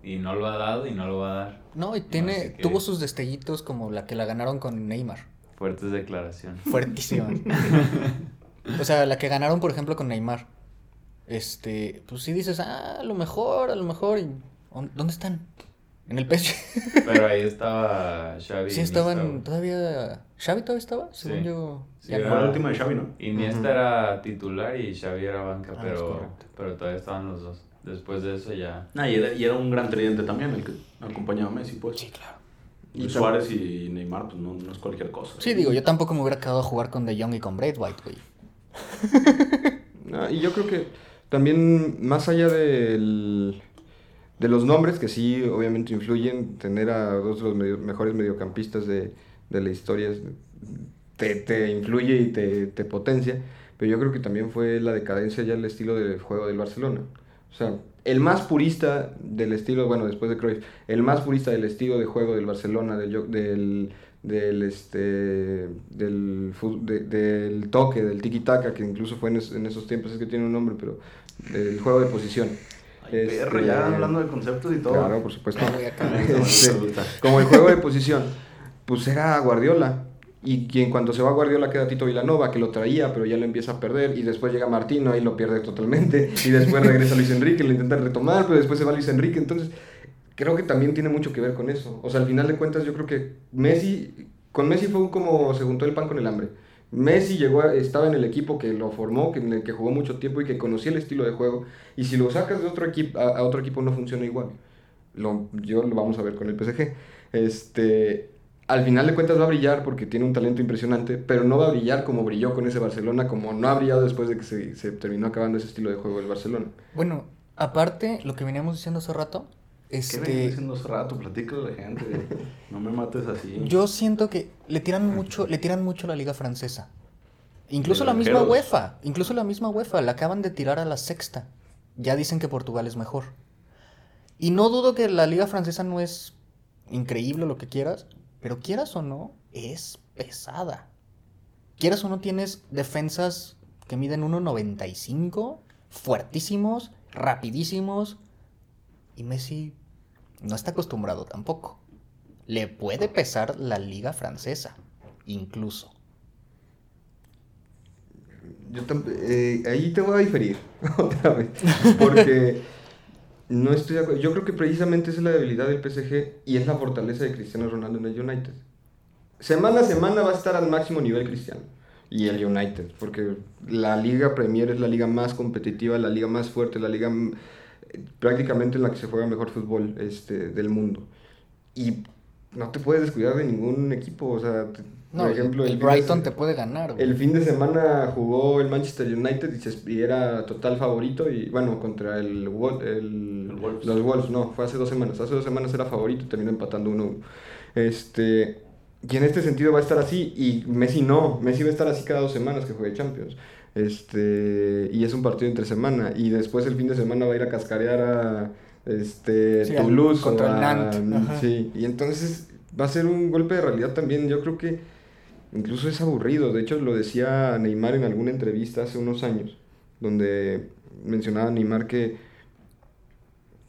Y no lo ha dado y no lo va a dar. No, y tiene... Tuvo sus destellitos como la que la ganaron con Neymar. Fuertes declaraciones. Fuertísima. <laughs> o sea, la que ganaron, por ejemplo, con Neymar. Este... Pues sí dices, ah, a lo mejor, a lo mejor... y- ¿Dónde están? En el PSG. <laughs> Pero ahí estaba Xavi. Sí, estaban todavía. ¿Xavi todavía estaba? Según Sí. yo. Sí, era- Fue no. la última de Xavi, ¿no? Iniesta Ujú. era titular y Xavi era banca, Ah, pero, correcto. pero todavía estaban los dos. Después de eso ya... Ah, y era, y era un gran tridente también el que acompañaba a Messi, pues. Sí, claro. Y Y Suárez y Neymar, pues no, no es cualquier cosa. Sí, digo, yo tampoco me hubiera quedado a jugar con De Jong y con Braithwaite, güey. <laughs> Ah, y yo creo que también, más allá del, de los nombres, que sí, obviamente influyen, tener a dos de los mejores mediocampistas de, de la historia te, te influye y te, te potencia, pero yo creo que también fue la decadencia ya el estilo de juego del Barcelona. O sea, el más purista del estilo, bueno, después de Cruyff, el más purista del estilo de juego del Barcelona, del, del, del, este, del, de- del toque, del tiki-taka, que incluso fue en esos tiempos, es que tiene un nombre, pero del juego de posición. Ay, perro, Este, ya hablando de conceptos y todo. Claro, por supuesto. A. <laughs> Este, como el juego de posición, pues era Guardiola. Y quien cuando se va Guardiola queda Tito Vilanova, que lo traía, pero ya lo empieza a perder. Y después llega Martino, ahí lo pierde totalmente. Y después regresa Luis Enrique, lo intenta retomar, pero después se va Luis Enrique. Entonces, creo que también tiene mucho que ver con eso. O sea, al final de cuentas, yo creo que Messi, con Messi fue como se juntó el pan con el hambre. Messi llegó a- estaba en el equipo que lo formó, que, en el que jugó mucho tiempo y que conocía el estilo de juego. Y si lo sacas de otro equipo, a, otro equipo no funciona igual. Lo, yo lo vamos a ver con el PSG. Este, al final de cuentas va a brillar porque tiene un talento impresionante, pero no va a brillar como brilló con ese Barcelona, como no ha brillado después de que se, se terminó acabando ese estilo de juego del Barcelona. Bueno, aparte, lo que veníamos diciendo hace rato, ¿Qué este, diciendo hace rato? Platícale a la gente. <laughs> No me mates así. yo siento que le tiran mucho, le tiran mucho a la liga francesa. Incluso la misma. UEFA, incluso la misma UEFA, la acaban de tirar a la sexta. Ya dicen que Portugal es mejor. Y no dudo que la liga francesa no es increíble lo que quieras, pero quieras o no, es pesada. Quieras o no, tienes defensas que miden 1.95, fuertísimos, rapidísimos, y Messi no está acostumbrado tampoco. Le puede pesar la liga francesa, incluso. Yo eh, ahí te voy a diferir <laughs> otra vez, porque no estoy de acuerdo. Yo creo que precisamente esa es la debilidad del PSG y es la fortaleza de Cristiano Ronaldo en el United. Semana a semana va a estar al máximo nivel Cristiano y el United, porque la Liga Premier es la liga más competitiva, la liga más fuerte, la liga prácticamente en la que se juega mejor fútbol este, del mundo. Y no te puedes descuidar de ningún equipo, o sea, te- No, por ejemplo, el fin de Brighton se- te puede ganar. güey. el fin de semana jugó el Manchester United y, se- y era total favorito y bueno, contra el, el- El Wolves. los Wolves, no, fue hace dos semanas, hace dos semanas era favorito y terminó empatando 1-1. Este, y en este sentido va a estar así y Messi no, Messi va a estar así cada dos semanas que juegue Champions. Este, y es un partido entre semana y después el fin de semana va a ir a cascarear a este, Sí, Toulouse contra o el a- Nantes, sí, y entonces va a ser un golpe de realidad también, yo creo que Incluso es aburrido. De hecho, lo decía Neymar en alguna entrevista hace unos años, donde mencionaba Neymar que,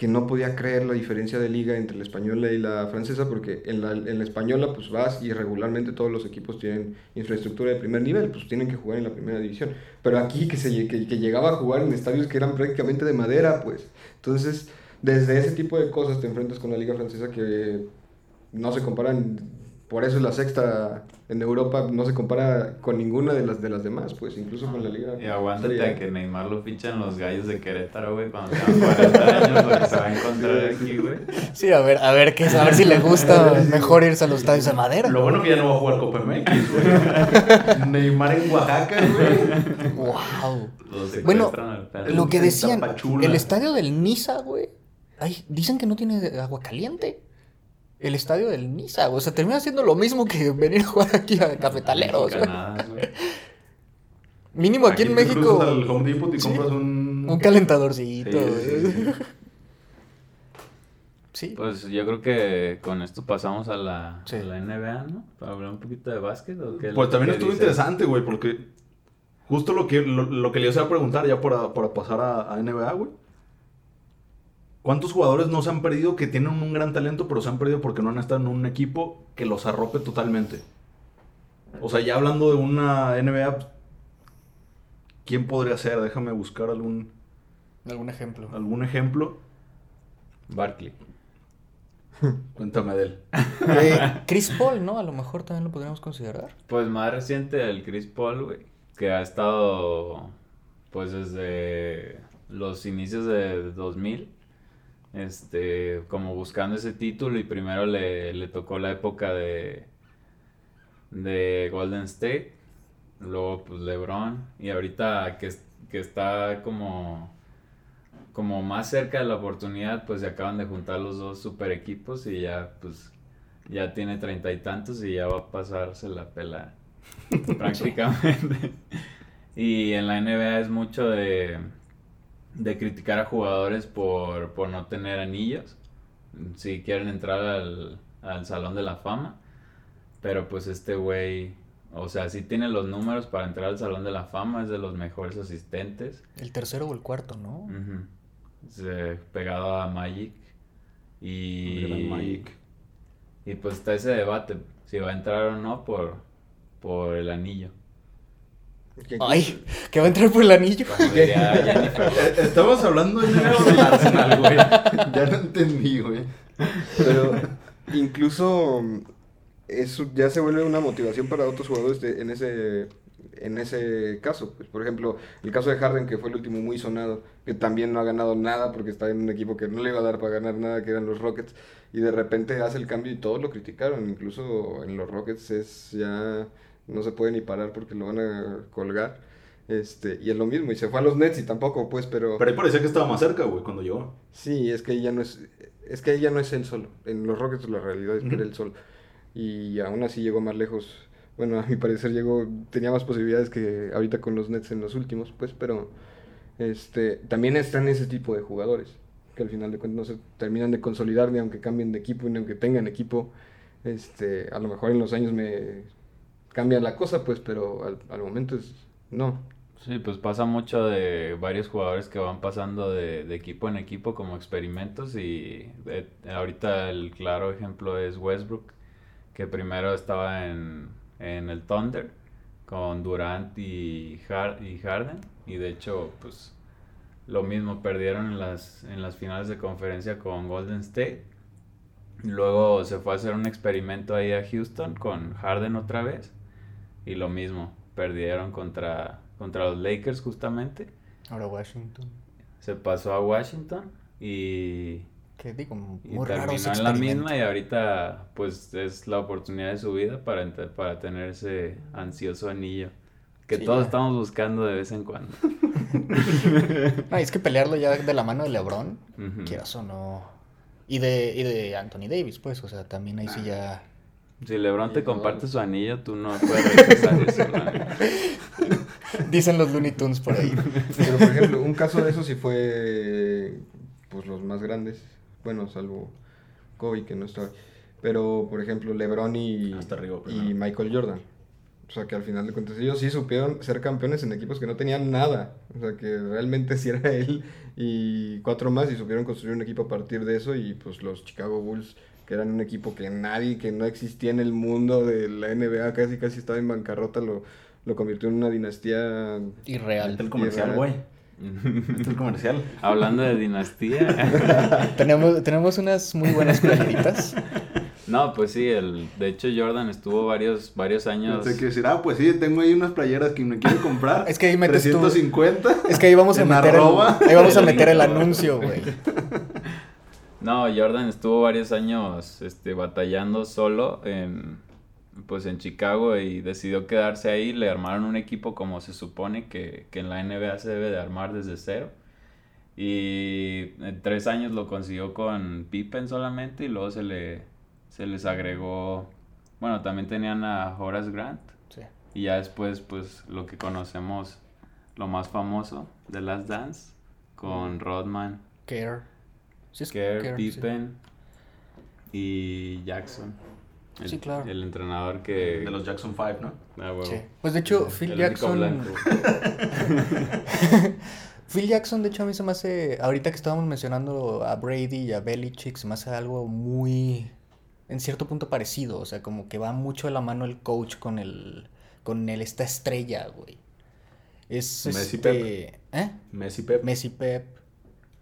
que no podía creer la diferencia de liga entre la española y la francesa, porque en la, en la española pues vas y regularmente todos los equipos tienen infraestructura de primer nivel, pues tienen que jugar en la primera división. Pero aquí que, se, que, que llegaba a jugar en estadios que eran prácticamente de madera, pues. Entonces, desde ese tipo de cosas te enfrentas con la liga francesa que no se comparan por eso es la sexta en Europa, no se compara con ninguna de las de las demás, pues incluso con la liga. Y aguántate A. que Neymar lo fichan los gallos de Querétaro, güey, cuando tenga 40 años, porque se va a encontrar aquí, güey. Sí, a ver, a ver qué, a ver si le gusta <laughs> mejor irse a los estadios de madera. Lo bueno que ya no va a jugar Copa MX, güey. <laughs> Neymar en Oaxaca, güey. Wow. Los Bueno, al. Lo que decían, el estadio del Niza, güey. Ay, dicen que no tiene agua caliente. El estadio del Niza, güey. O sea, termina siendo lo mismo que venir a jugar aquí a Cafetaleros, güey. Mexicanadas, güey. Mínimo aquí, en te México. al Home Depot y Sí. compras un... Un calentadorcito, Sí, güey. sí, sí. <laughs> Sí. Pues yo creo que con esto pasamos a la, Sí. a la NBA, ¿no? Para hablar un poquito de básquet. ¿o qué es Pues también estuvo dices? interesante, güey, porque justo lo que, lo, lo que le iba a preguntar ya para, para pasar a, a NBA, güey. ¿Cuántos jugadores no se han perdido que tienen un gran talento, pero se han perdido porque no han estado en un equipo que los arrope totalmente? O sea, ya hablando de una NBA, pues, ¿quién podría ser? Déjame buscar algún, Algún ejemplo. algún ejemplo. Barkley. <laughs> Cuéntame de él. Eh, Chris Paul, ¿no? A lo mejor también lo podríamos considerar. Pues más reciente el Chris Paul, güey, que ha estado pues desde los inicios de 2000, este, como buscando ese título y primero le, le tocó la época de, de Golden State, luego pues LeBron y ahorita que, que está como, como más cerca de la oportunidad, pues se acaban de juntar los dos super equipos y ya pues ya tiene treinta y tantos y ya va a pasarse la pela <laughs> prácticamente. y en la NBA es mucho de, de criticar a jugadores por, por no tener anillos. Si quieren entrar al, al Salón de la Fama. Pero pues este güey, o sea, sí tiene los números para entrar al Salón de la Fama, es de los mejores asistentes. El tercero o el cuarto, ¿no? Se- pegado a Magic. Y, Magic. y pues está ese debate, si va a entrar o no por, por el anillo. Ay, que va a entrar por el anillo. <laughs> Eh, Estamos hablando de números del Arsenal, güey. Ya no entendí, güey. Pero incluso mm, eso ya se vuelve una motivación para otros jugadores de- en ese en ese caso. Pues, por ejemplo, el caso de Harden, que fue el último muy sonado, que también no ha ganado nada porque está en un equipo que no le iba a dar para ganar nada, que eran los Rockets, y de repente hace el cambio y todos lo criticaron. Incluso en los Rockets es ya no se puede ni parar porque lo van a colgar. Este, y es lo mismo, y se fue a los Nets y tampoco, pues, pero... Pero ahí parecía que estaba más cerca, güey, cuando llegó. Sí, es que ya no es, es que ella no es él solo. En los Rockets la realidad es que era él solo. Y aún así llegó más lejos. Bueno, <laughs> a mi parecer llegó, tenía más posibilidades que ahorita con los Nets en los últimos, pues, pero este también están ese tipo de jugadores que al final de cuentas no se terminan de consolidar ni aunque cambien de equipo ni aunque tengan equipo. Este, a lo mejor en los años me cambia la cosa, pues, pero al, momento es no. Sí, pues pasa mucho de varios jugadores que van pasando de, de equipo en equipo como experimentos y eh, ahorita el claro ejemplo es Westbrook, que primero estaba en, en el Thunder con Durant y, Har- y Harden y de hecho pues lo mismo perdieron en las, en las finales de conferencia con Golden State. Luego se fue a hacer un experimento ahí a Houston con Harden otra vez y lo mismo, perdieron contra, contra los Lakers justamente. Ahora Washington. Se pasó a Washington y, Que digo, y muy raro terminó en la misma y ahorita pues es la oportunidad de su vida para, para tener ese ansioso anillo que Sí, todos ya. estamos buscando de vez en cuando. No, <laughs> es que pelearlo ya de la mano de LeBron, quieras o no. Y de, y de Anthony Davis, pues, o sea, también ahí sí ya. Si LeBron te comparte su anillo, tú no puedes rechazar eso. ¿no? <laughs> Dicen los Looney Tunes por ahí. <laughs> Pero por ejemplo, un caso de eso sí fue pues los más grandes, bueno, salvo Kobe que no estaba. Pero por ejemplo, LeBron y, Hasta arriba y. Michael Jordan. O sea, que al final de cuentas ellos sí supieron ser campeones en equipos que no tenían nada. O sea, que realmente sí era él y cuatro más y supieron construir un equipo a partir de eso y pues los Chicago Bulls que eran un equipo que nadie, que no existía en el mundo de la NBA, casi casi estaba en bancarrota, lo, lo convirtió en una dinastía Irreal. El comercial, güey. El comercial. <laughs> Hablando de dinastía. <laughs> tenemos, tenemos unas muy buenas playeritas. No, pues sí, el, de hecho Jordan estuvo varios, varios años. Pensé que decir, ah, pues sí, tengo ahí unas playeras que me quiero comprar. <laughs> Es que ahí metes tú- 350. Es que ahí vamos a meter arroba. el, ahí vamos a meter el anuncio, güey. No, Jordan estuvo varios años este, batallando solo en, pues en Chicago y decidió quedarse ahí. Le armaron un equipo como se supone que, que en la NBA se debe de armar desde cero. Y en tres años lo consiguió con Pippen solamente y luego se le se les agregó, bueno, también tenían a Horace Grant Sí. y ya después pues lo que conocemos, lo más famoso, The Last Dance, con Rodman. Care. Sí, es Kerr, Care, sí. Pippen y Jackson. El, Sí, claro. El entrenador que... De los Jackson 5, ¿no? Ah. Sí. Pues de hecho, Phil El Jackson. <laughs> Phil Jackson, de hecho, a mí se me hace. Ahorita que estábamos mencionando a Brady y a Belichick, se me hace algo muy. En cierto punto parecido. O sea, como que va mucho de la mano el coach con el. Con el, esta estrella, güey. Es Messi, este. ¿Eh? Messi Pep. Messi Pep.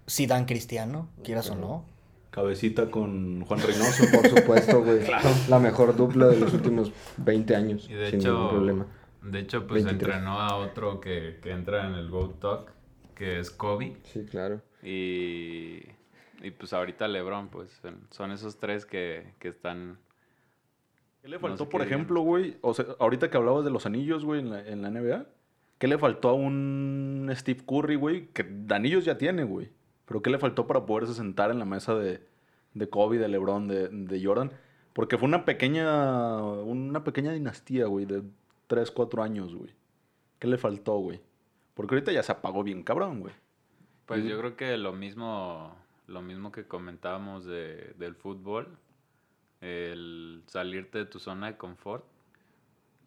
Zidane Cristiano, quieras o no. Cabecita con Juan <laughs> Reynoso. Por supuesto, güey. La mejor dupla de los últimos 20 años. Y de sin ningún hecho, problema. de hecho, pues 23. entrenó a otro que, que entra en el GOAT Talk, que es Kobe. Sí, claro. Y, y pues ahorita LeBron, pues son- esos tres que, que están... ¿Qué le No faltó, sé por ejemplo, güey? O sea, ahorita que hablabas de los anillos, güey, en la, en la NBA. ¿Qué le faltó a un Steve Curry, güey? Que de anillos ya tiene, güey. Pero ¿qué le faltó para poderse sentar en la mesa de, de Kobe, de LeBron, de, de Jordan? Porque fue una pequeña, una pequeña dinastía, güey, de 3, 4 años, güey. ¿Qué le faltó, güey? Porque ahorita ya se apagó bien cabrón, güey. Pues yo creo que lo mismo, lo mismo que comentábamos de, del fútbol, el salirte de tu zona de confort.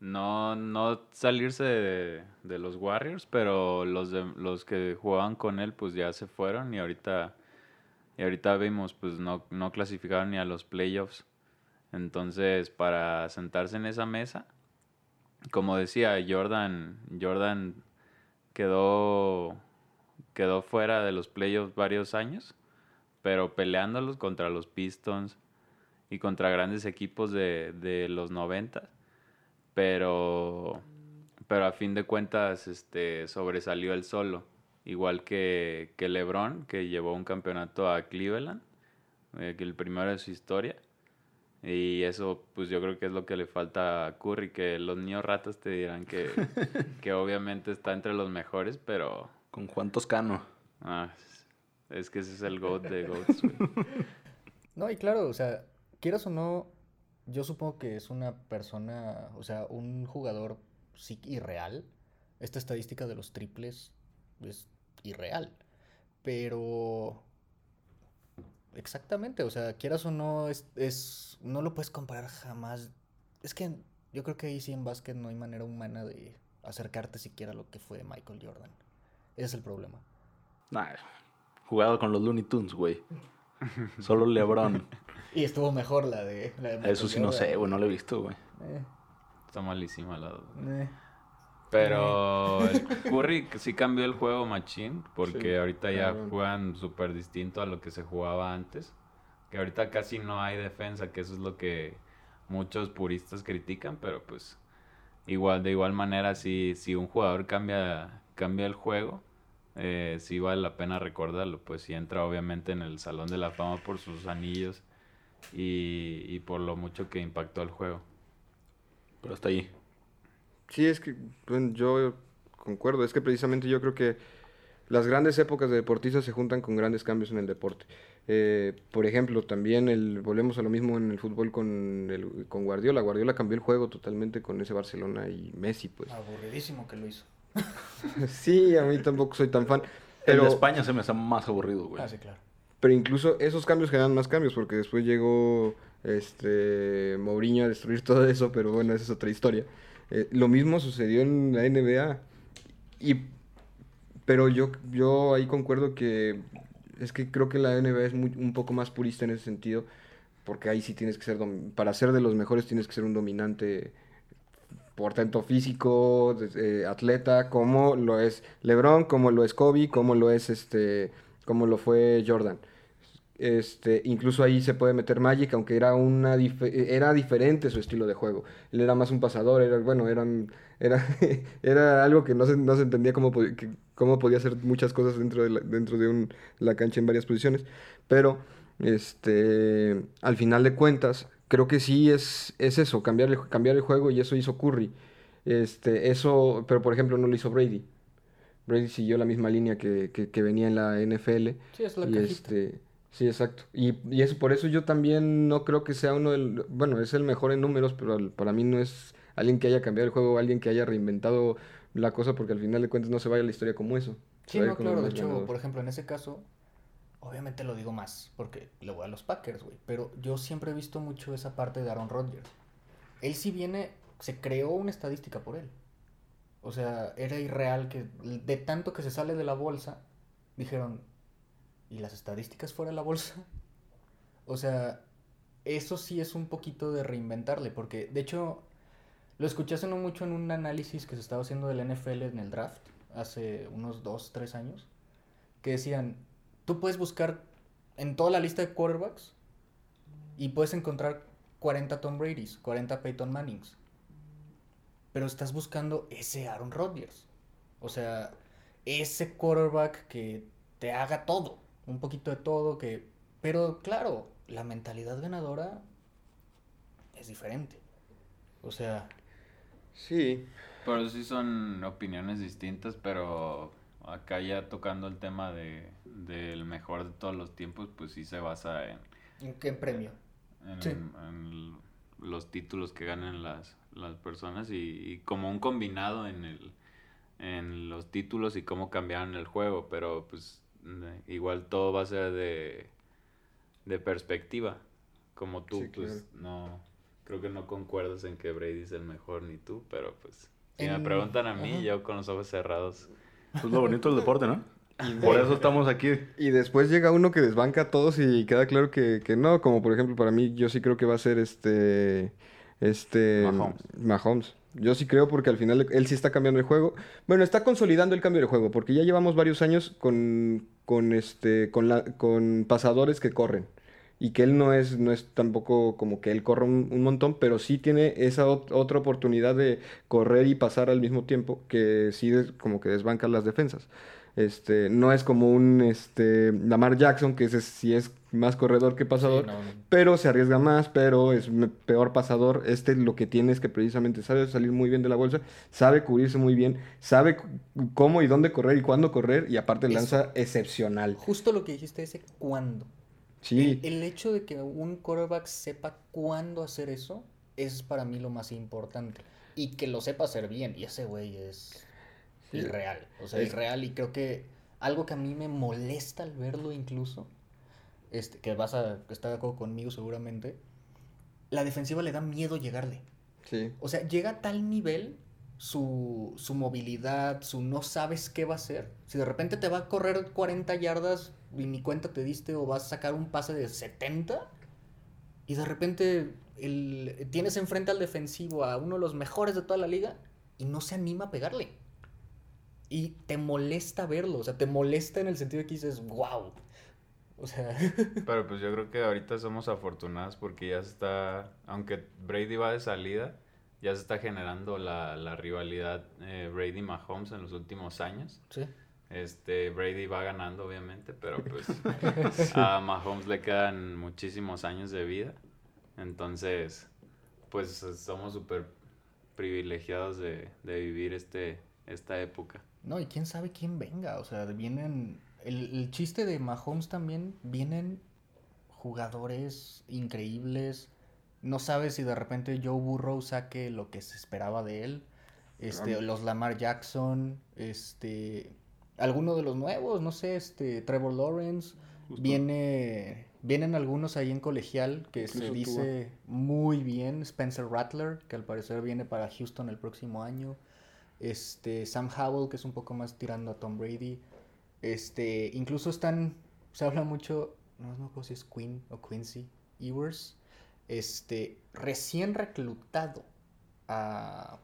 No, no salirse de, de los Warriors, pero los, de, los que jugaban con él pues ya se fueron y ahorita, y ahorita vimos pues no, no clasificaron ni a los playoffs. Entonces para sentarse en esa mesa, como decía Jordan, Jordan quedó, quedó fuera de los playoffs varios años, pero peleándolos contra los Pistons y contra grandes equipos de, de los 90 pero, pero a fin de cuentas este, sobresalió él solo, igual que, que LeBron, que llevó un campeonato a Cleveland, eh, el primero de su historia. Y eso, pues yo creo que es lo que le falta a Curry, que los niños ratas te dirán que, <laughs> que obviamente está entre los mejores, pero... ¿Con Juan Toscano? Ah, es que ese es el GOAT de <laughs> GOATs, güey. No, y claro, o sea, quieras o no, yo supongo que es una persona, o sea, un jugador sí irreal. Esta estadística de los triples es irreal. Pero exactamente, o sea, quieras o no, es, es no lo puedes comparar jamás. Es que yo creo que ahí sí en básquet no hay manera humana de acercarte siquiera a lo que fue Michael Jordan. Ese es el problema. Nah, jugado con los Looney Tunes, güey. Solo LeBron. <laughs> Y estuvo mejor la de... La de Michael Eso sí no sé, güey, no lo he visto, güey. Eh, Está malísima la... eh. Pero el Curry sí cambió el juego machín, porque Sí, ahorita ya juegan súper distinto a lo que se jugaba antes. Que ahorita casi no hay defensa, que eso es lo que muchos puristas critican, pero pues igual, de igual manera, si, si un jugador cambia, cambia el juego, eh, sí vale la pena recordarlo, pues si entra obviamente en el Salón de la Fama por sus anillos y, y por lo mucho que impactó el juego. Pero hasta ahí. Sí, es que bueno, yo concuerdo, es que precisamente yo creo que las grandes épocas de deportistas se juntan con grandes cambios en el deporte. Eh, por ejemplo, también el, volvemos a lo mismo en el fútbol con, el, con Guardiola. Guardiola cambió el juego totalmente con ese Barcelona y Messi, pues. Aburridísimo que lo hizo. <laughs> Sí, a mí tampoco soy tan fan. El Pero, de España se me hace más aburrido, güey. Ah, sí, claro. Pero incluso esos cambios generan más cambios, porque después llegó este Mourinho a destruir todo eso, pero bueno, esa es otra historia. Eh, lo mismo sucedió en la NBA. Y, pero yo, yo ahí concuerdo que es que creo que la NBA es un poco más purista en ese sentido, porque ahí sí tienes que ser, para ser de los mejores tienes que ser un dominante por tanto físico, eh, atleta, como lo es LeBron, como lo es Kobe, como lo es este, como lo fue Jordan. Este, incluso ahí se puede meter Magic, aunque era una dife- era diferente su estilo de juego. Él era más un pasador, era bueno, eran, era, <laughs> era algo que no se, no se entendía cómo, que- cómo podía hacer muchas cosas dentro de la, dentro de un- la cancha en varias posiciones. Pero este, al final de cuentas, creo que sí es, es eso, cambiar el, cambiar el juego y eso hizo Curry. Este, eso, pero por ejemplo no lo hizo Brady. Brady siguió la misma línea que, que- que venía en la NFL. Sí, es la y cajita. este, sí, exacto. Y, y eso, por eso yo también no creo que sea uno del, bueno, es el mejor en números, pero para mí no es alguien que haya cambiado el juego, alguien que haya reinventado la cosa, porque al final de cuentas no se vaya la historia como eso. Sí, no, claro. De hecho, ganador. por ejemplo, en ese caso, obviamente lo digo más porque le voy a los Packers, güey. Pero yo siempre he visto mucho esa parte de Aaron Rodgers. Él sí viene, se creó una estadística por él. O sea, era irreal que de tanto que se sale de la bolsa, dijeron, ¿y las estadísticas fuera de la bolsa? <laughs> O sea, eso sí es un poquito de reinventarle, porque de hecho lo escuché hace no mucho en un análisis que se estaba haciendo del NFL en el draft, hace unos 2, 3 años, que decían, tú puedes buscar en toda la lista de quarterbacks y puedes encontrar 40 Tom Brady's, 40 Peyton Mannings, pero estás buscando ese Aaron Rodgers, o sea, ese quarterback que te haga todo, un poquito de todo, que... Pero claro, la mentalidad ganadora es diferente. O sea, Sí, Pero sí son opiniones distintas, pero acá ya tocando el tema de del mejor de todos los tiempos, pues sí se basa en, ¿en qué premio? en, Sí. en los títulos que ganan las, las personas y, y como un combinado en el en los títulos y cómo cambiaron el juego, pero pues igual todo va a ser de, de perspectiva. Como tú, Sí, pues no, creo que no concuerdas en que Brady es el mejor ni tú, pero pues si me preguntan a mí, ajá. yo con los ojos cerrados. Eso es lo bonito del deporte, ¿no? Por eso estamos aquí. Y después llega uno que desbanca a todos y queda claro que, que no, como por ejemplo para mí yo sí creo que va a ser este este Mahomes. Mahomes. Yo sí creo porque al final él sí está cambiando el juego. Bueno, está consolidando el cambio de juego porque ya llevamos varios años con con este con la con pasadores que corren y que él no es no es tampoco como que él corre un, un montón, pero sí tiene esa ot- otra oportunidad de correr y pasar al mismo tiempo que sí como que desbanca las defensas. Este, no es como un este, Lamar Jackson, que ese sí es más corredor que pasador, Sí, no, no. pero se arriesga más, pero es peor pasador. Este lo que tiene es que precisamente sabe salir muy bien de la bolsa, sabe cubrirse muy bien, sabe cómo y dónde correr y cuándo correr, y aparte Eso. lanza excepcional. Justo lo que dijiste, ese cuándo. Sí, El, el hecho de que un quarterback sepa cuándo hacer eso es para mí lo más importante. Y que lo sepa hacer bien. Y ese güey es Sí. irreal. O sea, Es- irreal. Y creo que algo que a mí me molesta al verlo incluso, este, que vas a estar de acuerdo conmigo seguramente, la defensiva le da miedo llegarle. sí. O sea, llega a tal nivel su, su movilidad, su no sabes qué va a hacer. Si de repente te va a correr 40 yardas y ni cuenta te diste o vas a sacar un pase de 70 y de repente el, tienes enfrente al defensivo a uno de los mejores de toda la liga y no se anima a pegarle. Y te molesta verlo, o sea, te molesta en el sentido de que dices, wow. O sea, Pero pues yo creo que ahorita somos afortunados porque ya se está, aunque Brady va de salida, ya se está generando la, la rivalidad eh, Brady-Mahomes en los últimos años. sí. Este, Brady va ganando, obviamente, pero pues <laughs> a Mahomes le quedan muchísimos años de vida. Entonces, pues somos súper privilegiados de, de vivir este, esta época. No, y quién sabe quién venga. O sea, vienen. El, el chiste de Mahomes también vienen jugadores increíbles. No sabes si de repente Joe Burrow saque lo que se esperaba de él. Este, Claro. los Lamar Jackson, este. Alguno de los nuevos, no sé, este, Trevor Lawrence. Justo. Viene. Vienen algunos ahí en colegial que se dice muy bien. Spencer Rattler, que al parecer viene para Houston el próximo año. Este, Sam Howell, que es un poco más tirando a Tom Brady. Este, incluso están, se habla mucho, no me acuerdo si es Queen o Quincy Ewers, este, recién reclutado a,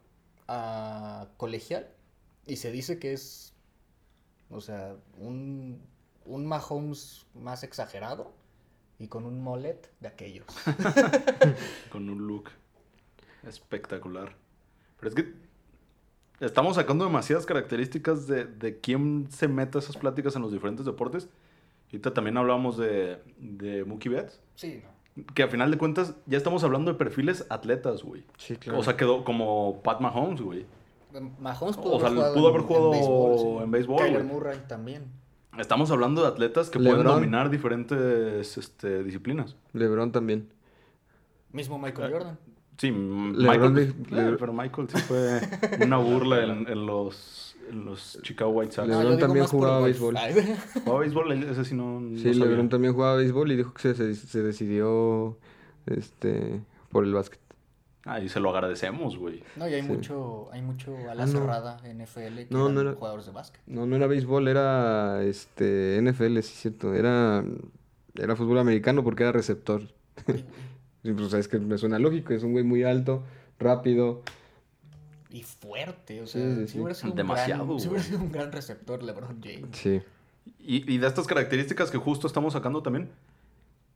a colegial y se dice que es, o sea, un, un Mahomes más exagerado y con un mullet de aquellos. <laughs> Con un look espectacular. Pero es que estamos sacando demasiadas características de, de quién se mete a esas pláticas en los diferentes deportes. Ahorita también hablábamos de, de Mookie Betts. Sí, Que a final de cuentas ya estamos hablando de perfiles atletas, güey. Sí, claro. O sea, quedó como Pat Mahomes, güey. Mahomes pudo O sea, haber jugado, pudo haber en- jugado béisbol, sí. en béisbol, Kyler güey. Murray también. Estamos hablando de atletas que pueden dominar diferentes este, disciplinas. LeBron también. Mismo Michael Jordan. Sí, Michael, Le- pero Michael sí fue <laughs> una burla en, en los, en los Chicago White Sox. LeBron digo también <laughs> jugaba béisbol. ¿Jugaba béisbol? Ese sí no, no Sí, sabía. LeBron también jugaba béisbol y dijo que se, se, se decidió este por el básquet. Ah, y se lo agradecemos, güey. No, y hay Sí. mucho, hay mucho ala Ah, no. cerrada en NFL que No, eran no era- jugadores de básquet. No, no era béisbol, era este NFL, sí es cierto. Era, era fútbol americano porque era receptor. <laughs> Sí, pues es que me suena lógico, es un güey muy alto, rápido. Y fuerte, o sea, Sí, sí, sí, sí. hubiera sido un Demasiado, gran, hubiera sido un gran receptor LeBron James. Sí. Y, y de estas características que justo estamos sacando también,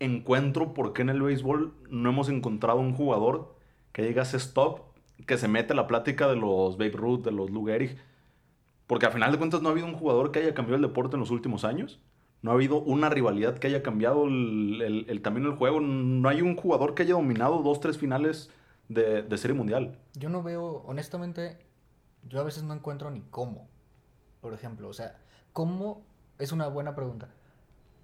encuentro por qué en el béisbol no hemos encontrado un jugador que diga ese stop, que se mete a la plática de los Babe Ruth, de los Lou Gehrig. Porque al final de cuentas no ha habido un jugador que haya cambiado el deporte en los últimos años. No ha habido una rivalidad que haya cambiado el, el, el también el juego. No hay un jugador que haya dominado dos, tres finales de, de serie mundial. Yo no veo, honestamente, yo a veces no encuentro ni cómo. Por ejemplo, o sea, ¿cómo? Es una buena pregunta.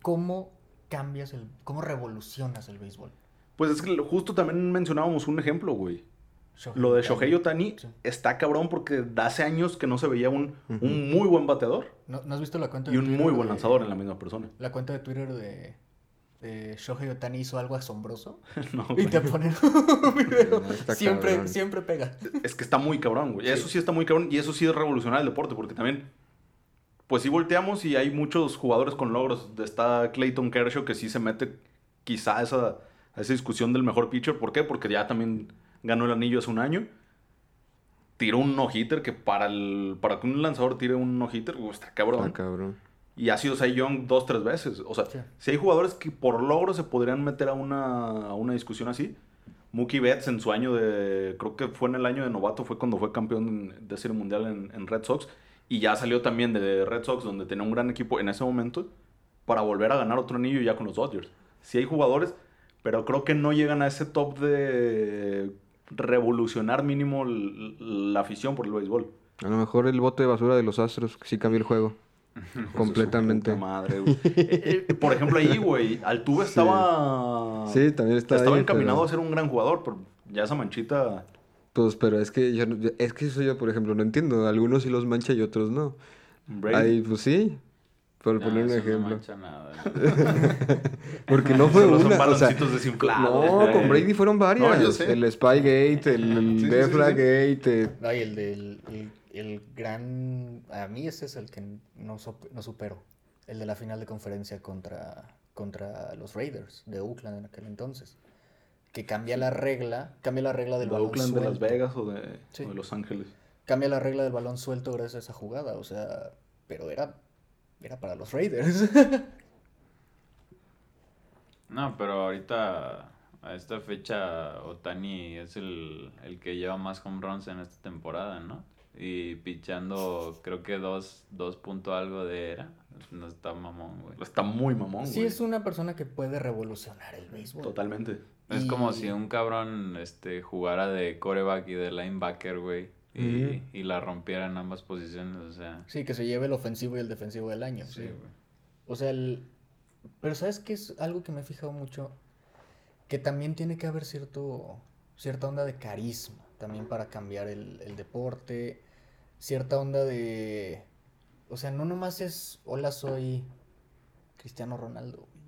¿Cómo cambias el, cómo revolucionas el béisbol? Pues es que justo también mencionábamos un ejemplo, güey. Shohei Lo de. Shohei Otani Sí. está cabrón porque de hace años que no se veía un, un muy buen bateador ¿No, no has visto la cuenta y de un Twitter muy buen de- lanzador en la misma persona. La cuenta de Twitter de, de Shohei Otani hizo algo asombroso. <laughs> No, Y te ponen un <laughs> video. No, siempre, cabrón. siempre pega. Es que está muy cabrón, güey. Eso sí está muy cabrón y eso sí es revolucionar el deporte porque también, pues sí volteamos y hay muchos jugadores con logros. Está Clayton Kershaw que sí se mete quizá a esa, a esa discusión del mejor pitcher. ¿Por qué? Porque ya también ganó el anillo hace un año. Tiró un no-hitter que para, el, para que un lanzador tire un no-hitter, está cabrón. Está cabrón. Y ha sido Cy Young dos, tres veces. O sea, Sí. si hay jugadores que por logro se podrían meter a una, a una discusión así. Mookie Betts en su año de, creo que fue en el año de novato, fue cuando fue campeón de serie mundial en, en Red Sox. Y ya salió también de Red Sox, donde tenía un gran equipo en ese momento, para volver a ganar otro anillo ya con los Dodgers. Sí hay jugadores, pero creo que no llegan a ese top de revolucionar mínimo la afición por el béisbol. A lo mejor el bote de basura de los Astros sí cambió el juego. <laughs> Completamente. Puta madre, güey. Eh, eh, Por ejemplo, ahí, güey, Altuve estaba. Sí, también Estaba ahí, encaminado pero- a ser un gran jugador, pero ya esa manchita. Pues, pero es que yo, es que eso yo, por ejemplo, no entiendo. Algunos sí los mancha y otros no. Brady. Ahí, pues sí. Por No, poner un No ejemplo. mancha nada. <laughs> Porque no fue Solo una. son o sea, baloncitos desinflados. no, con Brady fueron varias. No, yo sé. El Spygate, el, <laughs> Sí, sí, sí, Deflagate. eh, Ay, el del el, el gran. A mí ese es el que no, no supero. El de la final de conferencia contra, contra los Raiders de Oakland en aquel entonces. Que cambia la regla. Cambia la regla del ¿De balón Oakland, de Las suelto. Vegas o de, Sí. o de Los Ángeles? Cambia la regla del balón suelto gracias a esa jugada. O sea, pero era, era para los Raiders. <laughs> No, pero ahorita a esta fecha Otani es el, el que lleva más home runs en esta temporada, ¿no? Y pichando creo que dos, dos punto algo de era. No está mamón, güey. Está muy mamón, sí, güey. es una persona que puede revolucionar el béisbol. Totalmente. Es Y- como si un cabrón este, jugara de coreback y de linebacker, güey. Y, y la rompiera en ambas posiciones, o sea. Sí, que se lleve el ofensivo y el defensivo del año. Sí, sí. güey. O sea, el... Pero ¿sabes qué es algo que me he fijado mucho? Que también tiene que haber cierto, cierta onda de carisma también para cambiar el, el deporte, cierta onda de... O sea, no nomás es, hola, soy Cristiano Ronaldo, güey.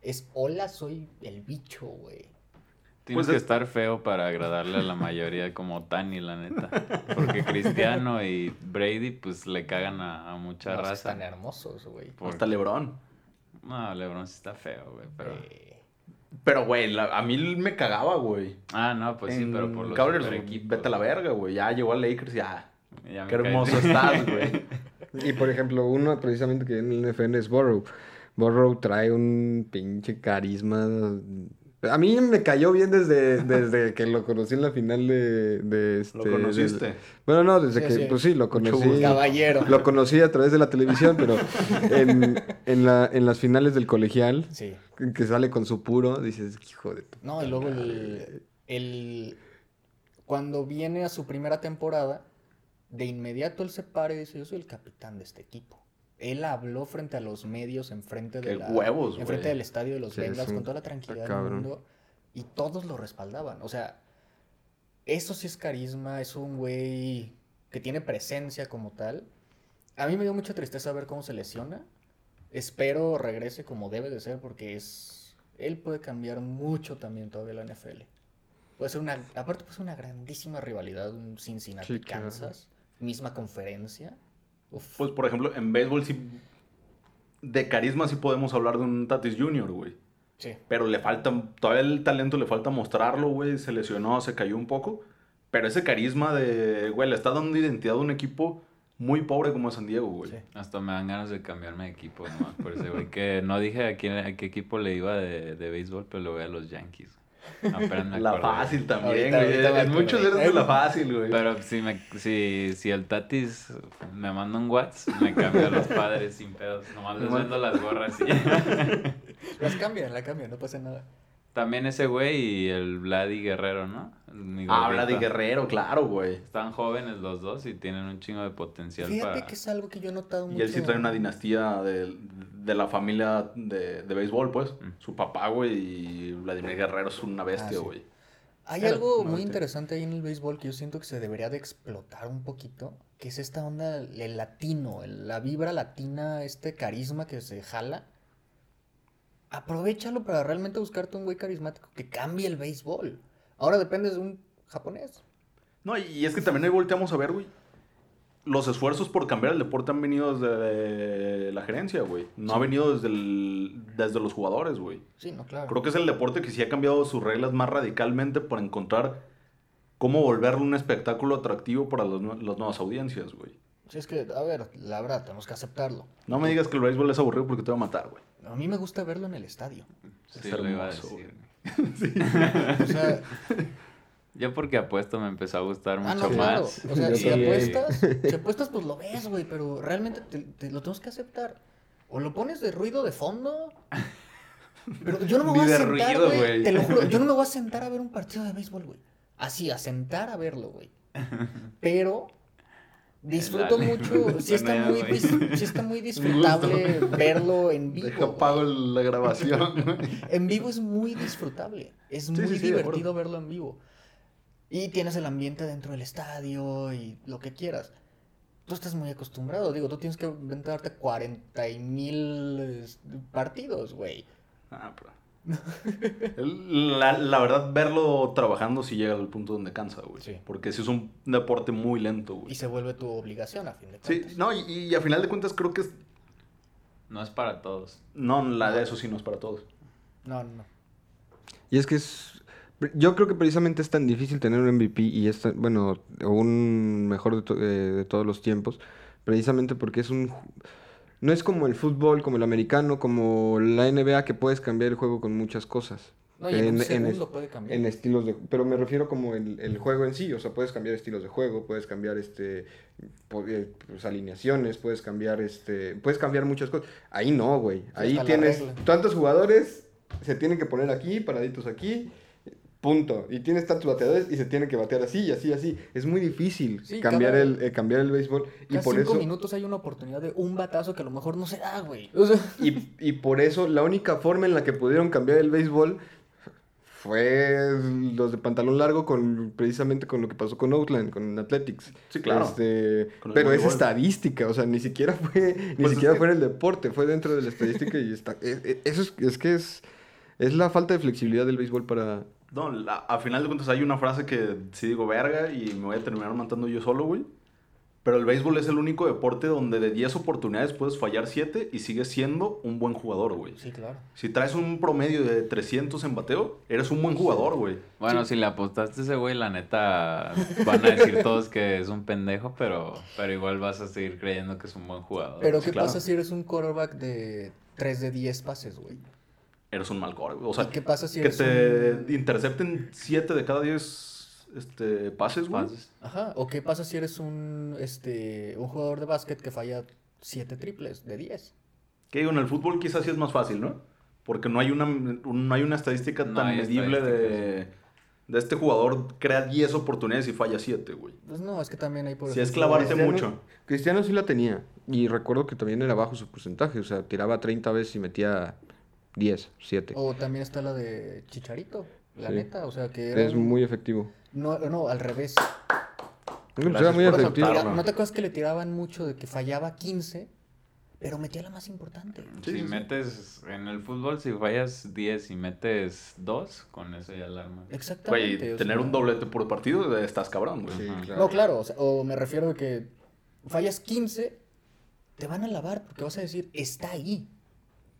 Es, hola, soy el bicho, güey. Tienes Pues que es- estar feo para agradarle a la mayoría como Tani, la neta. Porque <laughs> Cristiano y Brady, pues le cagan a, a mucha No, raza. están hermosos, güey. Por- Hasta LeBron. No, LeBron sí está feo, güey, pero... Eh, Pero, güey, la- a mí me cagaba, güey. Ah, no, pues sí, pero por los Cavaliers, equipos. Vete a la verga, güey. Ya llegó a Lakers, ya. Ya Qué hermoso caí. estás, güey. <laughs> Y por ejemplo, uno precisamente que en el NFL es Burrow. Burrow trae un pinche carisma. A mí me cayó bien desde, desde que lo conocí en la final de, de este. ¿Lo conociste? bueno, no, desde Sí, que, sí. pues sí, lo conocí. Caballero. Lo conocí a través de la televisión, pero en, en, la, en las finales del colegial, sí. que sale con su puro, dices, hijo de tu No, y luego el, el- Cuando viene a su primera temporada, de inmediato él se para y dice, yo soy el capitán de este equipo. Él habló frente a los medios, enfrente de la... huevos, enfrente del estadio de los Sí, Bengals, un- con toda la tranquilidad del mundo. Y todos lo respaldaban. O sea, eso sí es carisma, es un güey que tiene presencia como tal. A mí me dio mucha tristeza ver cómo se lesiona. Espero regrese como debe de ser porque es... Él puede cambiar mucho también todavía la NFL. Puede ser una... Aparte puede ser una grandísima rivalidad, un Sí, claro. Cincinnati-Kansas. Misma conferencia. Uf. Pues, por ejemplo, en béisbol sí... De carisma sí podemos hablar de un Tatis Jr., güey. Sí. Pero le falta... Todavía el talento le falta mostrarlo, güey. Se lesionó, se cayó un poco. Pero ese carisma de... Güey, le está dando identidad a un equipo muy pobre como San Diego, güey. Sí. Hasta me dan ganas de cambiarme de equipo nomás por ese güey. Que no dije a, quién, a qué equipo le iba de, de béisbol, pero le voy a los Yankees. La fácil también, Ahorita- güey. ahorita En muchos eres de la fácil, güey. Pero si, me, si, si el Tatis me manda un WhatsApp, me cambio a los padres sin pedos. Nomás les vendo las gorras y Las cambian, la cambian, no pasa nada. También ese güey y el Vladi Guerrero, ¿no? De gordito. Guerrero, claro, güey. Están jóvenes los dos y tienen un chingo de potencial Fíjate para... que es algo que yo he notado mucho. Y él sí trae una dinastía de, de la familia de, de béisbol, pues. Mm. Su papá, güey, y Vladimir Guerrero es una Ah, bestia, sí. güey. Hay algo muy bestia. interesante ahí en el béisbol que yo siento que se debería de explotar un poquito, que es esta onda, el latino, el- la vibra latina, este carisma que se jala. Aprovechalo para realmente buscarte un güey carismático que cambie el béisbol. Ahora dependes de un japonés. No, y es que también ahí volteamos a ver, güey. Los esfuerzos por cambiar el deporte han venido desde la gerencia, güey. No ha venido desde, el- desde los jugadores, güey. Sí, no, claro. Creo que es el deporte que sí ha cambiado sus reglas más radicalmente para encontrar cómo volverlo un espectáculo atractivo para los las nuevas audiencias, güey. Sí, es que, a ver, la verdad, tenemos que aceptarlo. No me digas que el béisbol es aburrido porque te va a matar, güey. A mí me gusta verlo en el estadio. Sí, Es lo iba a hermoso, decir. <laughs> O sea, Yo porque apuesto me empezó a gustar ah, mucho no, claro. más. O sea, <laughs> si Y- apuestas, si apuestas, pues lo ves, güey, pero realmente te, te lo tenemos que aceptar. O lo pones de ruido de fondo. Pero yo no me Ni voy a de sentar, güey. Te lo juro, yo no me voy a sentar a ver un partido de béisbol, güey. Así, a sentar a verlo, güey. <laughs> Pero disfruto Dale. mucho. <laughs> Sí está, muy, sí está muy disfrutable verlo en vivo. Deja apago la grabación. <laughs> En vivo es muy disfrutable. Es muy sí, divertido verlo en vivo. Y tienes el ambiente dentro del estadio y lo que quieras. Tú estás muy acostumbrado. Digo, tú tienes que aventarte 40 y mil es, partidos, güey. Ah, pero... La, la verdad, verlo trabajando sí llega al punto donde cansa, güey. Sí. Porque sí es un deporte muy lento, Y güey. se vuelve tu obligación a fin de Sí, cuentas. no, y, y a final de cuentas creo que es... No es para todos. No, la de eso sí no es para todos. No, no, no. Y es que es. Yo creo que precisamente es tan difícil tener un MVP y es tan- bueno, o un mejor de, to- eh, de todos los tiempos, precisamente porque es un. No es como el fútbol, como el americano, como la NBA, que puedes cambiar el juego con muchas cosas. No, y en, un es- puede cambiar. en estilos de pero me refiero como el, el juego en sí o sea puedes cambiar estilos de juego puedes cambiar este eh, pues, alineaciones puedes cambiar este puedes cambiar muchas cosas ahí no güey ahí tienes tantos jugadores se tienen que poner aquí paraditos aquí punto y tienes tantos bateadores y se tienen que batear así y así y así es muy difícil Sí, cambiar cada- el eh, cambiar el béisbol y por cinco eso minutos hay una oportunidad de un batazo que a lo mejor no se da, güey. O <laughs> sea, y, y por eso la única forma en la que pudieron cambiar el béisbol fue los de pantalón largo con precisamente con lo que pasó con Outland, con Athletics. Sí, claro. Este, pero es estadística, o sea, ni siquiera fue ni Pues es siquiera que- fue en el deporte, fue dentro de la estadística y está e- e- eso es, es que es es la falta de flexibilidad del béisbol para No, la- a final de cuentas hay una frase que sí digo verga y me voy a terminar matando yo solo, güey. Pero el béisbol es el único deporte donde de 10 oportunidades puedes fallar 7 y sigues siendo un buen jugador, güey. sí, claro. Si traes un promedio de 300 en bateo, eres un buen jugador, güey. Bueno, si le apostaste a ese güey, la neta, van a decir todos que es un pendejo, pero, pero igual vas a seguir creyendo que es un buen jugador. Pero sí, ¿qué claro. pasa si eres un quarterback de 3 de 10 pases, güey? Eres un mal core. O sea, ¿Y qué pasa si que eres te un- intercepten 7 de cada 10 este, pases, güey. Pases. Ajá, o qué pasa si eres un este un jugador de básquet que falla 7 triples de 10. Que digo, en el fútbol quizás sí es más fácil, ¿no? Porque no hay una, un- no hay una estadística No tan hay medible de, de este jugador crea 10 oportunidades y falla 7, güey. Pues no, es que también hay por Si es clavarte Cristiano- mucho. Cristiano sí la tenía y recuerdo que también era bajo su porcentaje, o sea, tiraba 30 veces y metía 10, 7. O también está la de Chicharito, la Sí. neta, o sea que era Es un- muy efectivo. no, no, al revés. Gracias era muy efectivo. Tira- ¿No te acuerdas que le tiraban mucho de que fallaba 15, pero metía la más importante? Sí, si sí, metes en el fútbol, si fallas 10 y metes 2, con eso ya la armas. Exactamente. Güey, o tener sea, un doblete por partido, estás cabrón, güey. Sí, Ajá. claro. No, claro, o, sea, o me refiero a que fallas 15, te van a lavar porque vas a decir, está ahí.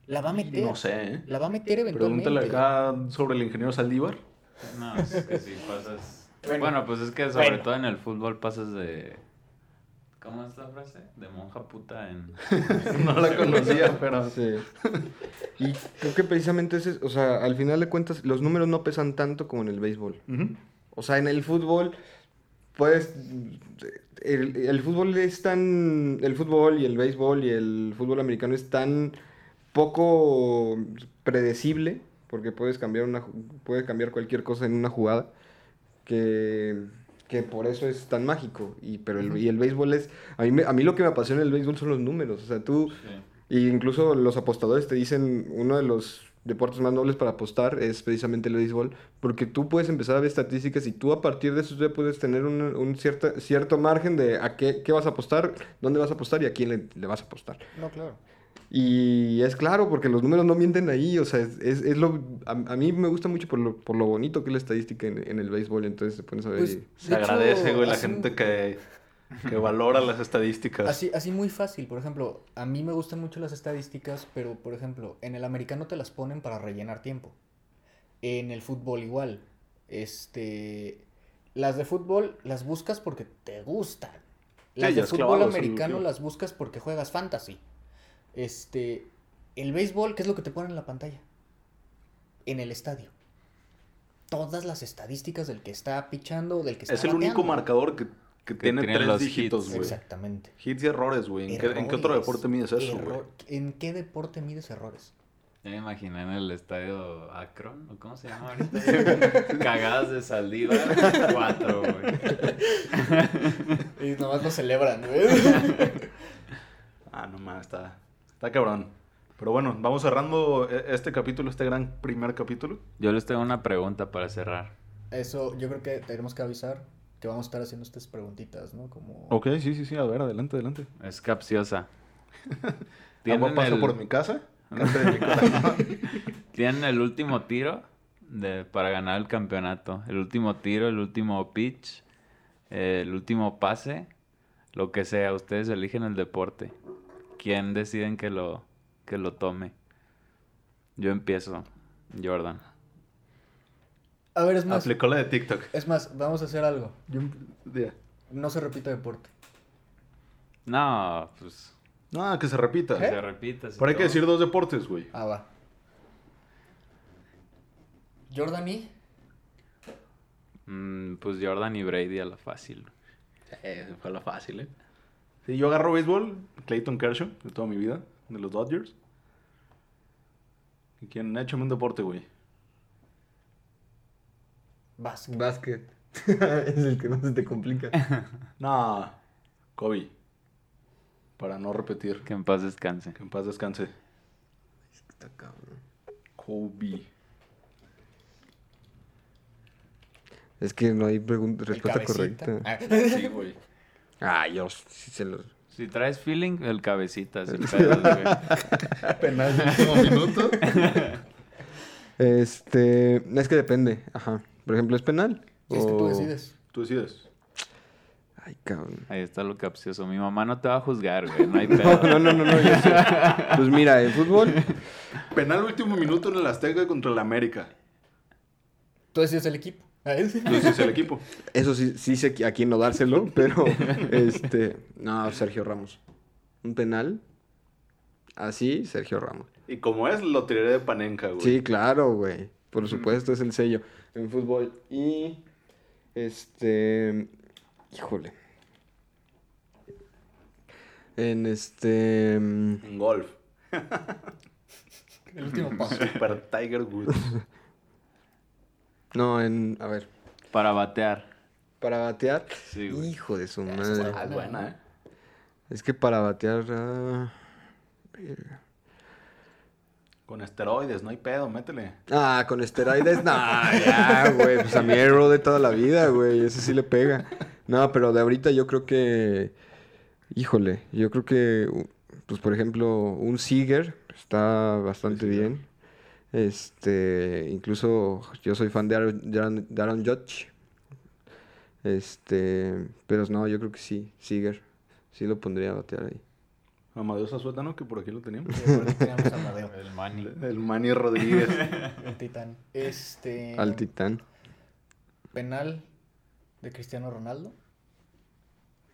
La va a meter. No sé, ¿eh? La va a meter eventualmente. Pregúntale acá sobre el ingeniero Saldívar. No, es que si pasas... Bueno. Bueno, pues es que sobre Bueno. todo en el fútbol pasas de... ¿Cómo es la frase? De monja puta en... <laughs> No la conocía, pero... Sí. <laughs> Y creo que precisamente ese, es- o sea, al final de cuentas, los números no pesan tanto como en el béisbol. O sea, en el fútbol, pues, el, el fútbol es tan, el fútbol y el béisbol y el fútbol americano es tan poco predecible, porque puedes cambiar una, puedes cambiar cualquier cosa en una jugada, que, que por eso es tan mágico. Y, pero el, y el béisbol es, a mí, me- a mí lo que me apasiona del béisbol son los números. O sea, tú, Sí. y incluso los apostadores te dicen, uno de los deportes más nobles para apostar es precisamente el béisbol, porque tú puedes empezar a ver estadísticas y tú a partir de eso ya puedes tener un, un cierta, cierto margen de a qué, qué vas a apostar, dónde vas a apostar y a quién le, le vas a apostar. No, claro. Y es claro, porque los números no mienten ahí, o sea, es, es, es lo... A, a mí me gusta mucho por lo, por lo bonito que es la estadística en, en el béisbol, entonces te pones a ver Pues, y- Se hecho, agradece, güey, la así- gente que, <laughs> que valora las estadísticas. Así, así muy fácil, por ejemplo, a mí me gustan mucho las estadísticas, pero por ejemplo, en el americano te las ponen para rellenar tiempo. En el fútbol igual. Este, las de fútbol las buscas porque te gustan. Las de fútbol americano las buscas porque juegas fantasy. Este, el béisbol, ¿qué es lo que te ponen en la pantalla? En el estadio. Todas las estadísticas del que está pichando, del que está es el único marcador que, que tiene tiene tres los dígitos, güey. Exactamente. Hits y errores, güey. ¿En, qué- en qué otro deporte mides eso, güey? error- ¿En qué deporte mides errores? Ya me imaginé en el estadio Akron, ¿o cómo se llama ahorita? <laughs> Cagadas de Saldívar, cuatro, güey. <laughs> Y nomás lo celebran, güey. Ah, no más, está, está cabrón. Pero bueno, vamos cerrando e- este capítulo, este gran primer capítulo. Yo les tengo una pregunta para cerrar. Eso, yo creo que tenemos que avisar que vamos a estar haciendo estas preguntitas, ¿no? Como... Ok, sí, sí, sí, a ver, adelante, adelante. Es capciosa. <laughs> Agua pasa el- por mi casa, <laughs> de. <laughs> Tienen el último tiro de, para ganar el campeonato. El último tiro, el último pitch, eh, el último pase, lo que sea. Ustedes eligen el deporte. ¿Quién deciden que lo, que lo tome? Yo empiezo, Jordan. A ver, es más, Aplicó la de TikTok. es más, vamos a hacer algo. Yo- ya. No se repite deporte. No, pues No, que se repita. que se repita. si Pero hay que decir dos deportes, güey. Ah, va. Jordan y... Mm, pues Jordan y Brady a la fácil. Eh, fue la fácil, ¿eh? Sí, yo agarro béisbol, Clayton Kershaw, de toda mi vida, de los Dodgers. ¿Y quién? Échame un deporte, güey. Básquet. Básquet. <laughs> es el que más se te complica. <laughs> No, Kobe. Para no repetir. Que en paz descanse. Que en paz descanse. Está cabrón. Kobe. Es que no hay pregun- El respuesta correcta. Ah. Sí, güey. Ah, yo sí se los... Si traes feeling, el cabecita, sin pedos, güey. Penal de último minuto. Este, es que depende, ajá. Por ejemplo, ¿es penal? Sí, es que tú decides. Tú decides. Ay, cabrón. Ahí está lo capcioso. Mi mamá no te va a juzgar, güey. No hay <laughs> No, pedo. no, no, no, no, yo sé. Pues mira, en fútbol, Penal último minuto en el Azteca contra el América. Tú decides el equipo. Tú decides el equipo. eso sí, sí sé a quién no dárselo, pero, <laughs> este, no, Sergio Ramos. Un penal, así, Sergio Ramos. Y como es, lo tiraré de panenca, güey. Sí, claro, güey. Por supuesto, es el sello en fútbol. Y, este, híjole. En este... En golf. El último paso. Super Tiger Woods. <laughs> No, en... A ver. Para batear. Para batear. Sí, güey. Hijo de su madre. Ah, es buena, ¿eh? Es que para batear... ah, verga. Con esteroides, no hay pedo, métele. Ah, con esteroides, no, ya, güey. Pues a mi Arrow de toda la vida, güey. Ese sí le pega. No, pero de ahorita yo creo que. Híjole, yo creo que. Pues por ejemplo, un Seager está bastante bien. Este. Incluso yo soy fan de Aaron, de Aaron- de Aaron Judge. Este. Pero no, yo creo que sí, Seager. Sí lo pondría a batear ahí. Amadeo Zazueta, ¿no? Que por aquí lo teníamos. Por aquí teníamos a Amadeo, El money. El Manny Rodríguez. <laughs> el titán. Este... Al Titán. penal de Cristiano Ronaldo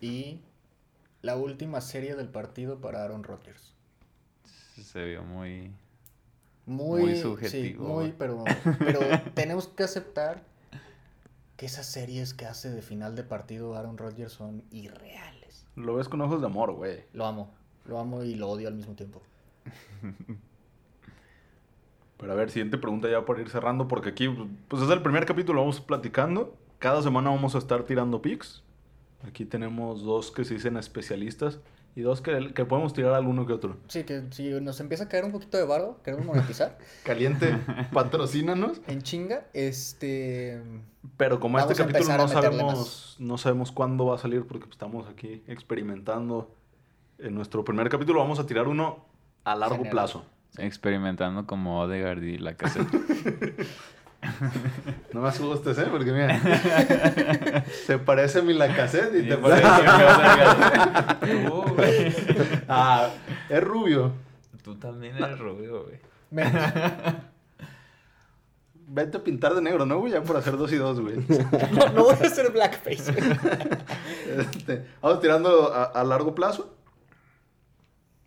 y la última serie del partido para Aaron Rodgers. Se vio muy... Muy, Muy sí, subjetivo, muy, güey. pero, pero <laughs> tenemos que aceptar que esas series que hace de final de partido Aaron Rodgers son irreales. Lo ves con ojos de amor, güey. Lo amo, lo amo y lo odio al mismo tiempo. <laughs> Pero a ver, siguiente pregunta ya por ir cerrando, porque aquí, pues es el primer capítulo, vamos platicando. Cada semana vamos a estar tirando pics. Aquí tenemos dos que se dicen especialistas Y dos, que, que podemos tirar alguno que otro. Sí, que si nos empieza a caer un poquito de barro, queremos monetizar <laughs> Caliente, patrocínanos. en chinga, este... Pero como Vamos este a capítulo no sabemos, no sabemos cuándo va a salir porque estamos aquí experimentando. En nuestro primer capítulo vamos a tirar uno a largo General. plazo. Experimentando como Odegaard y la caseta. <laughs> No me asustes, ¿eh? Porque mira, <laughs> se parece a mi Lacazette y te Y parece. Ah, es rubio. Tú también eres rubio, güey. <laughs> Vete a pintar de negro, ¿no, güey? Ya por hacer dos y dos, güey. <laughs> No, no voy a hacer blackface. Este, vamos tirando a, a largo plazo.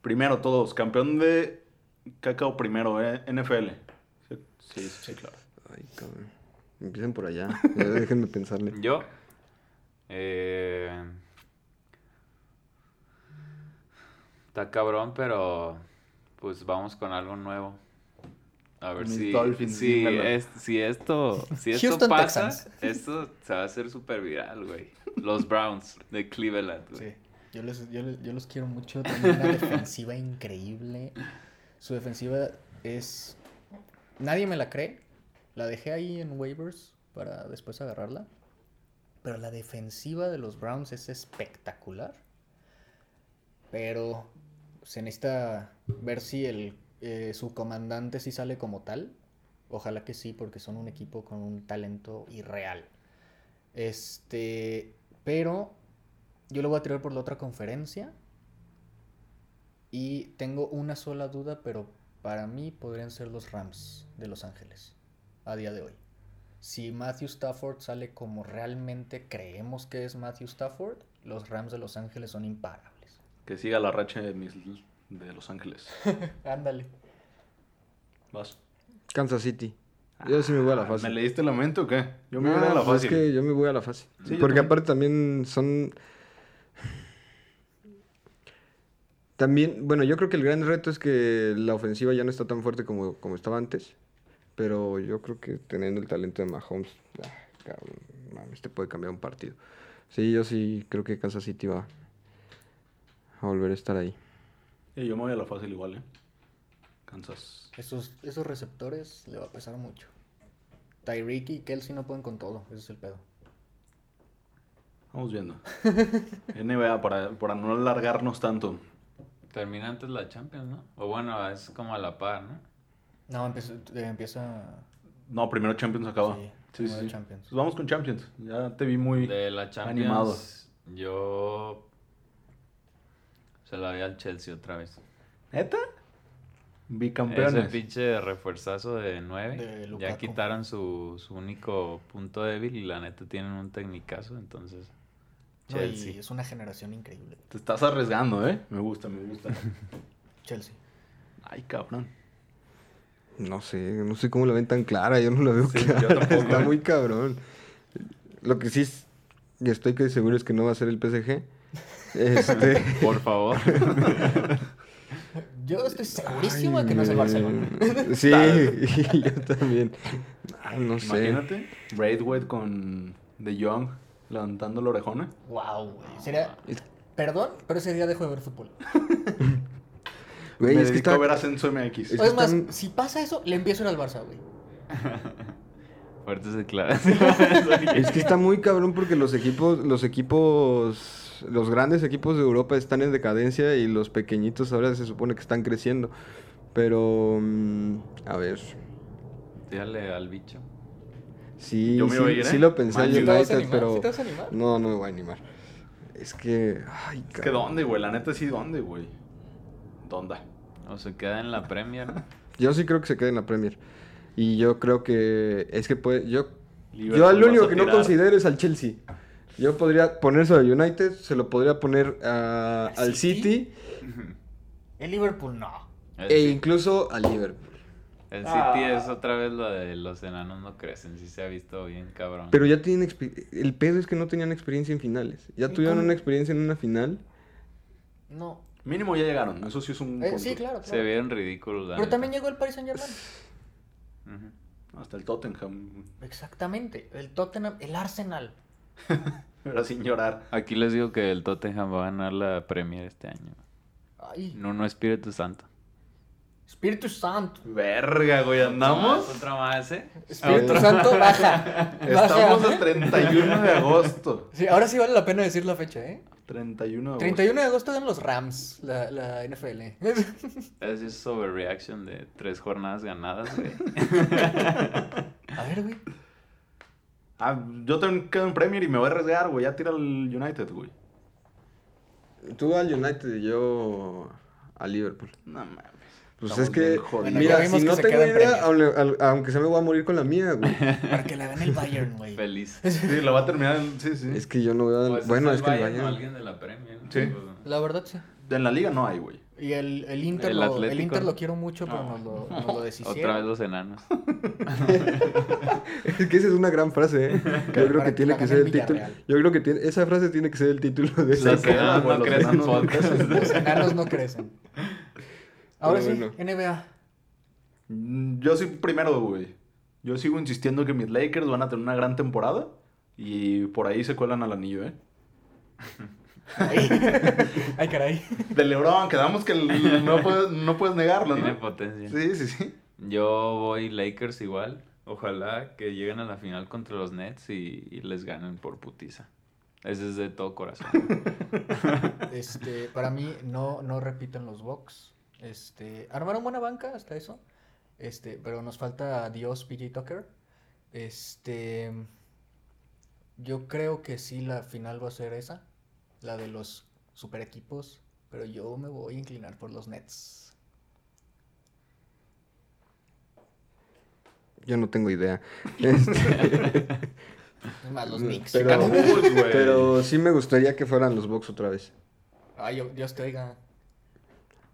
Primero, todos. Campeón de cacao primero, ¿eh? NFL. Sí, sí, sí, claro. Ay, cabrón. Empiecen por allá. Ya <laughs> déjenme pensarle. Yo. Eh, está cabrón, pero pues vamos con algo nuevo. A ver Mis si, Dolphins, si, es- si esto, si esto Houston pasa, Texans. esto se va a hacer súper viral, güey. Los Browns de Cleveland, güey. Sí, yo, les, yo, les- yo los quiero mucho. Tienen una defensiva <laughs> increíble. Su defensiva es... Nadie me la cree. La dejé ahí en waivers para después agarrarla. Pero la defensiva de los Browns es espectacular. Pero se necesita ver si el, eh, su comandante sí sale como tal. Ojalá que sí, porque son un equipo con un talento irreal. Este, pero yo lo voy a tirar por la otra conferencia. Y tengo una sola duda, pero para mí podrían ser los Rams de Los Ángeles a día de hoy. Si Matthew Stafford sale como realmente creemos que es Matthew Stafford, los Rams de Los Ángeles son imparables. Que siga la racha de, mis, de Los Ángeles. <laughs> Ándale. Vas. Kansas City. Yo sí me voy a la Ah, fácil. ¿Me leíste la mente o qué? Yo me voy a la pues fácil. Es que yo me voy a la. Sí, yo Porque también. aparte también son... También, bueno, yo creo que el gran reto es que la ofensiva ya no está tan fuerte como, como estaba antes. Pero yo creo que teniendo el talento de Mahomes, ah, cabrón, mames, te puede cambiar un partido. Sí, yo sí creo que Kansas City va a volver a estar ahí. Sí, yo me voy a la fácil igual, ¿eh? Kansas. Esos, esos receptores le va a pesar mucho. Tyreek y Kelsey no pueden con todo, ese es el pedo. Vamos viendo. <laughs> NBA, para, para no alargarnos tanto. Termina antes la Champions, ¿no? O bueno, es como a la par, ¿no? No, empieza, eh, empieza No, primero Champions acaba. Sí, Sí. Champions. Pues vamos con Champions. Ya te vi muy... De la Champions, animado. yo se la vi al Chelsea otra vez. ¿Neta? Ese Bicampeones. pinche refuerzazo de 9. De ya quitaron su, su único punto débil y la neta tienen un tecnicazo, entonces. No, y Chelsea. es una generación increíble. Te estás arriesgando, ¿eh? Me gusta, me gusta. <laughs> Chelsea. Ay, cabrón. No sé, no sé cómo la ven tan clara, yo no la veo Sí, clara. yo tampoco, Está eh. muy cabrón. Lo que sí es, y estoy que seguro es que no va a ser el PSG. Este, <laughs> Por favor. Yo estoy segurísimo de que no es el Barcelona. Sí, y <laughs> yo también. Ay, no sé. Imagínate. Braithwaite con De Jong levantando la orejona. Wow, güey. Sería. Perdón, pero ese día dejo de ver fútbol. <laughs> Güey, me es que está, a ver Ascenso MX. Es más, están- si pasa eso, le empiezo a ir al Barça, güey. <laughs> Fuertes declaraciones. es que está muy cabrón porque los equipos, los equipos, los grandes equipos de Europa están en decadencia y los pequeñitos ahora se supone que están creciendo. Pero, mm, a ver, Tírale al bicho. sí, Yo me iba a sí, ir, ¿eh? sí lo pensé Man en U. ¿Te vas a United, animar? pero ¿Sí te vas a animar? no, no me voy a animar. Es que, ay, Es que. ¿dónde, güey? La neta sí, ¿dónde, güey? ¿Dónde? O se queda en la Premier. Yo sí creo que se quede en la Premier. Y yo creo que es que puede, yo, Liverpool yo al único que no considero es al Chelsea. Yo podría ponerse al United, se lo podría poner a- ¿Al City? City El Liverpool no. El, e incluso al Liverpool. el City Ah. es otra vez lo de los enanos no crecen. Sí se ha visto bien cabrón. Pero ya tienen el pedo es que no tenían experiencia en finales. Ya ¿Y tuvieron cómo? una experiencia en una final. No. Mínimo ya llegaron. Eso sí es un Eh, punto. sí, claro, Se vieron ridículos. Pero neta. también llegó el Paris Saint Germain. Hasta el Tottenham. Exactamente. El Tottenham, el Arsenal. <laughs> Pero sin llorar. Aquí les digo que el Tottenham va a ganar la Premier este año. Ay, No, no Espíritu Santo. Espíritu Santo. Verga, güey, andamos. Otra más, ¿eh? Espíritu Santo, baja. Estamos Baja. a 31 de agosto. Sí, ahora sí vale la pena decir la fecha, ¿eh? 31 de agosto. 31 de agosto ganan los Rams, la, la NFL. <laughs> Es es overreaction de tres jornadas ganadas, güey. <laughs> A ver, güey. Ah, yo también quedo en Premier y me voy a arriesgar, güey. Ya tira el United, güey. Tú al United y yo al Liverpool. No mames. Pues Estamos es que. Bueno, mira, si no se tengo idea, aunque, sea me voy a morir con la mía, güey. <laughs> Para que la gane el Bayern, güey. Feliz. <laughs> Sí, lo va a terminar. en- Sí, sí. Es que yo no veo... Pues bueno, el es que el Bayern o Bayern... alguien de la Premier. Sí. Pues, La verdad, sí. En la liga no hay, güey. Y el, el Inter, El lo, el. Inter lo quiero mucho, pero No. nos lo, <laughs> nos lo deshicieron. Otra vez los enanos. Es que esa es una gran frase, ¿eh? Yo creo Para que tiene la que ser el título. Yo creo que tiene, esa frase tiene que ser el título de esa Los enanos no crecen. Los enanos no crecen. Ahora sí, bueno. NBA. Mm, Yo soy primero, güey. Yo sigo insistiendo que mis Lakers van a tener una gran temporada. Y por ahí se cuelan al anillo, ¿eh? Ay, <laughs> Ay, caray. De LeBron, quedamos que no, puedes, no puedes negarlo, Tiene ¿no? potencia. Sí, sí, sí. Yo voy Lakers igual. Ojalá que lleguen a la final contra los Nets y, y les ganen por putiza. Ese es de todo corazón. <laughs> Este, para mí no, no repiten los Bucks. Este, armaron buena banca hasta eso. Este, pero nos falta Dios PJ Tucker. Este, yo creo que sí la final va a ser esa, la de los super equipos, pero yo me voy a inclinar por los Nets. Yo no tengo idea. <laughs> Este, Es más, los Knicks. pero, sí me gustaría que fueran los Bucks otra vez. Ay, Dios te oiga.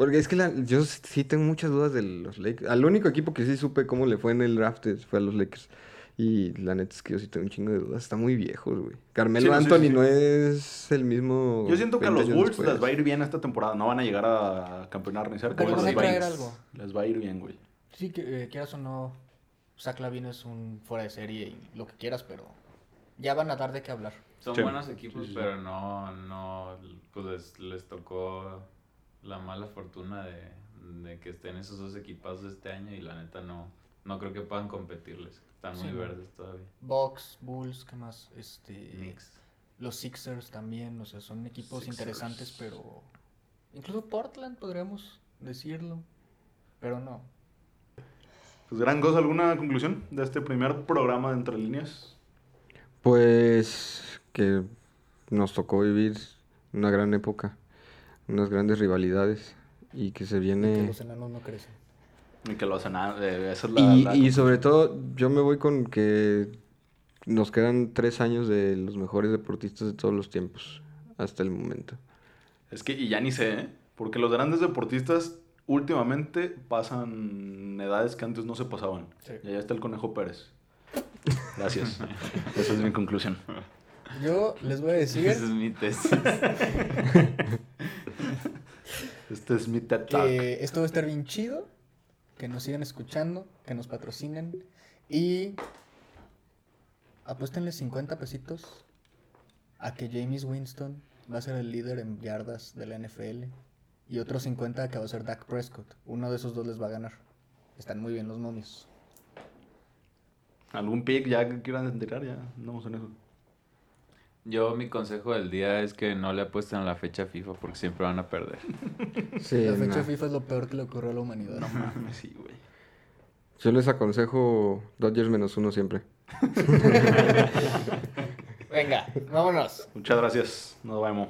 Porque es que la- yo sí tengo muchas dudas de los Lakers. Al único equipo que sí supe cómo le fue en el draft fue a los Lakers. Y la neta es que yo sí tengo un chingo de dudas. Está muy viejos, güey. Carmelo Sí, Anthony sí. no es el mismo. Yo siento que a 20 los Bulls después. les va a ir bien esta temporada. No van a llegar a campeonar ni cerca. Pero les a va ir- algo. Les va a ir bien, güey. Sí, que eh, quieras o no, Zach Lavine es un fuera de serie y lo que quieras, pero ya van a dar de qué hablar. Son Sí. buenos equipos, Sí, sí, sí. pero no, no, pues les, les tocó la mala fortuna de, de que estén esos dos equipazos este año y la neta no, no creo que puedan competirles. Están muy Sí, verdes todavía. Bucks, Bulls, ¿qué más? Este, Knicks. los Sixers también, o sea, son equipos Sixers. interesantes, pero incluso Portland podríamos decirlo, pero no. Pues gran cosa, ¿alguna conclusión de este primer programa de Entre Líneas? Pues que nos tocó vivir una gran época, unas grandes rivalidades y que se Que viene... los enanos no crecen. Y que lo hacen. ah, eh, esa es la. Y, la- y sobre todo yo me voy con que nos quedan tres años de los mejores deportistas de todos los tiempos hasta el momento. Es que, y ya ni sé, ¿eh? Porque los grandes deportistas últimamente pasan edades que antes no se pasaban. Sí. Y allá está el Conejo Pérez. Gracias. <laughs> Esa es mi conclusión. Yo les voy a decir Ese es mi tesis. <laughs> <laughs> Este es mi TED Talk. que esto va a estar bien chido, que nos sigan escuchando, que nos patrocinen y apuéstenle 50 pesitos a que James Winston va a ser el líder en yardas de la NFL y otros 50 a que va a ser Dak Prescott. Uno de esos dos les va a ganar. Están muy bien los momios. ¿Algún pick ya que quieran tirar? Ya andamos en eso. Yo mi consejo del día es que no le apuesten a la fecha FIFA porque siempre van a perder. <laughs> Sí, la fecha. FIFA es lo peor que le ocurrió a la humanidad. No mames, sí, güey. Yo les aconsejo Dodgers menos uno siempre. <laughs> Venga, vámonos. Muchas gracias. Nos vemos.